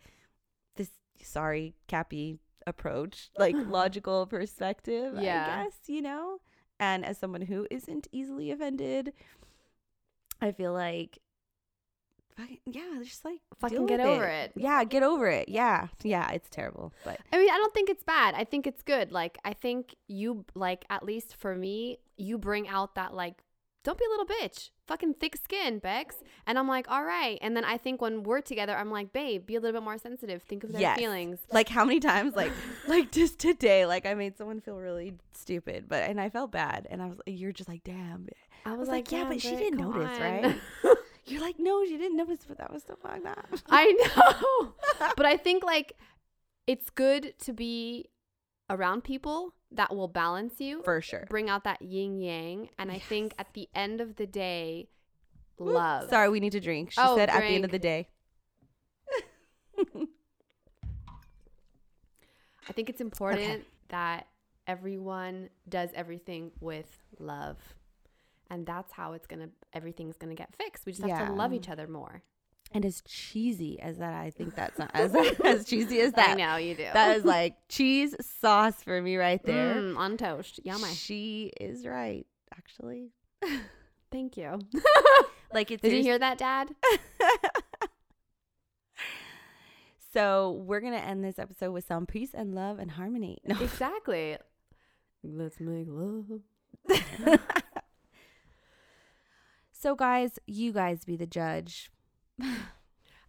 Speaker 2: this sorry, Cappy approach, like logical perspective,
Speaker 1: Yeah.
Speaker 2: I guess, you know? And as someone who isn't easily offended, I feel like fucking- yeah, just like
Speaker 1: Fucking get over it.
Speaker 2: Yeah, get over it. Yeah. Yeah, it's terrible. But
Speaker 1: I mean, I don't think it's bad. I think it's good. Like, I think you, like, at least for me, you bring out that, like, don't be a little bitch. Fucking thick skin, Bex. And I'm like, all right. And then I think when we're together, I'm like, babe, be a little bit more sensitive. Think of their
Speaker 2: Yes.
Speaker 1: feelings.
Speaker 2: like how many times like like just today like i made someone feel really stupid but and i felt bad and i was you're just like damn
Speaker 1: I
Speaker 2: was like, yeah, but she didn't notice,
Speaker 1: on."
Speaker 2: right? you're like no she didn't notice but that was stuff like that
Speaker 1: I know. but I think, like, it's good to be around people that will balance you.
Speaker 2: for sure
Speaker 1: bring out that yin yang. And I think at the end of the day, love.
Speaker 2: sorry we need to drink she
Speaker 1: Oh,
Speaker 2: said at the end of the day
Speaker 1: I think it's important that everyone does everything with love. And that's how it's gonna everything's gonna get fixed. We just have to love each other more.
Speaker 2: And as cheesy as that, I think that's not as as cheesy as that.
Speaker 1: I know you do.
Speaker 2: That is like cheese sauce for me right there.
Speaker 1: Mm, on toast. Yummy.
Speaker 2: She is right, actually.
Speaker 1: Thank you.
Speaker 2: Like it's
Speaker 1: Did you hear that, Dad?
Speaker 2: So we're gonna end this episode with some peace and love and harmony. No.
Speaker 1: exactly. Let's make love.
Speaker 2: so guys, you guys be the judge.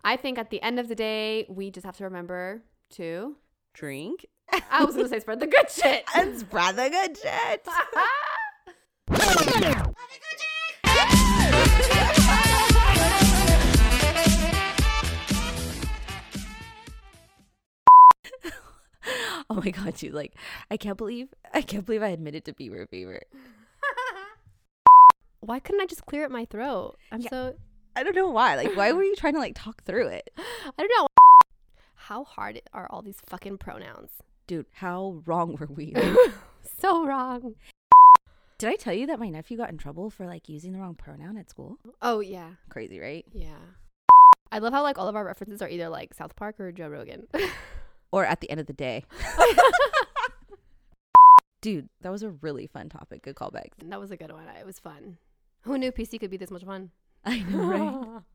Speaker 1: I think at the end of the day, we just have to remember to.
Speaker 2: Drink
Speaker 1: I was gonna say spread the good shit.
Speaker 2: and spread the good shit. oh my god, dude! Like, I can't believe I can't believe I admitted to be Beaver favorite.
Speaker 1: Why couldn't I just clear up my throat? I'm
Speaker 2: Yeah.
Speaker 1: so
Speaker 2: I don't know why. Like, why were you trying to like talk through it,
Speaker 1: I don't know. How hard are all these fucking pronouns?
Speaker 2: dude? How wrong were we?
Speaker 1: so wrong.
Speaker 2: Did I tell you that my nephew got in trouble for like using the wrong pronoun at school?
Speaker 1: Oh yeah.
Speaker 2: Crazy, right?
Speaker 1: Yeah. I love how like all of our references are either like South Park or Joe Rogan.
Speaker 2: Or at the end of the day, dude, that was a really fun topic. Good callback.
Speaker 1: that was a good one. It was fun. Who knew PC could be this much fun?
Speaker 2: I know, right?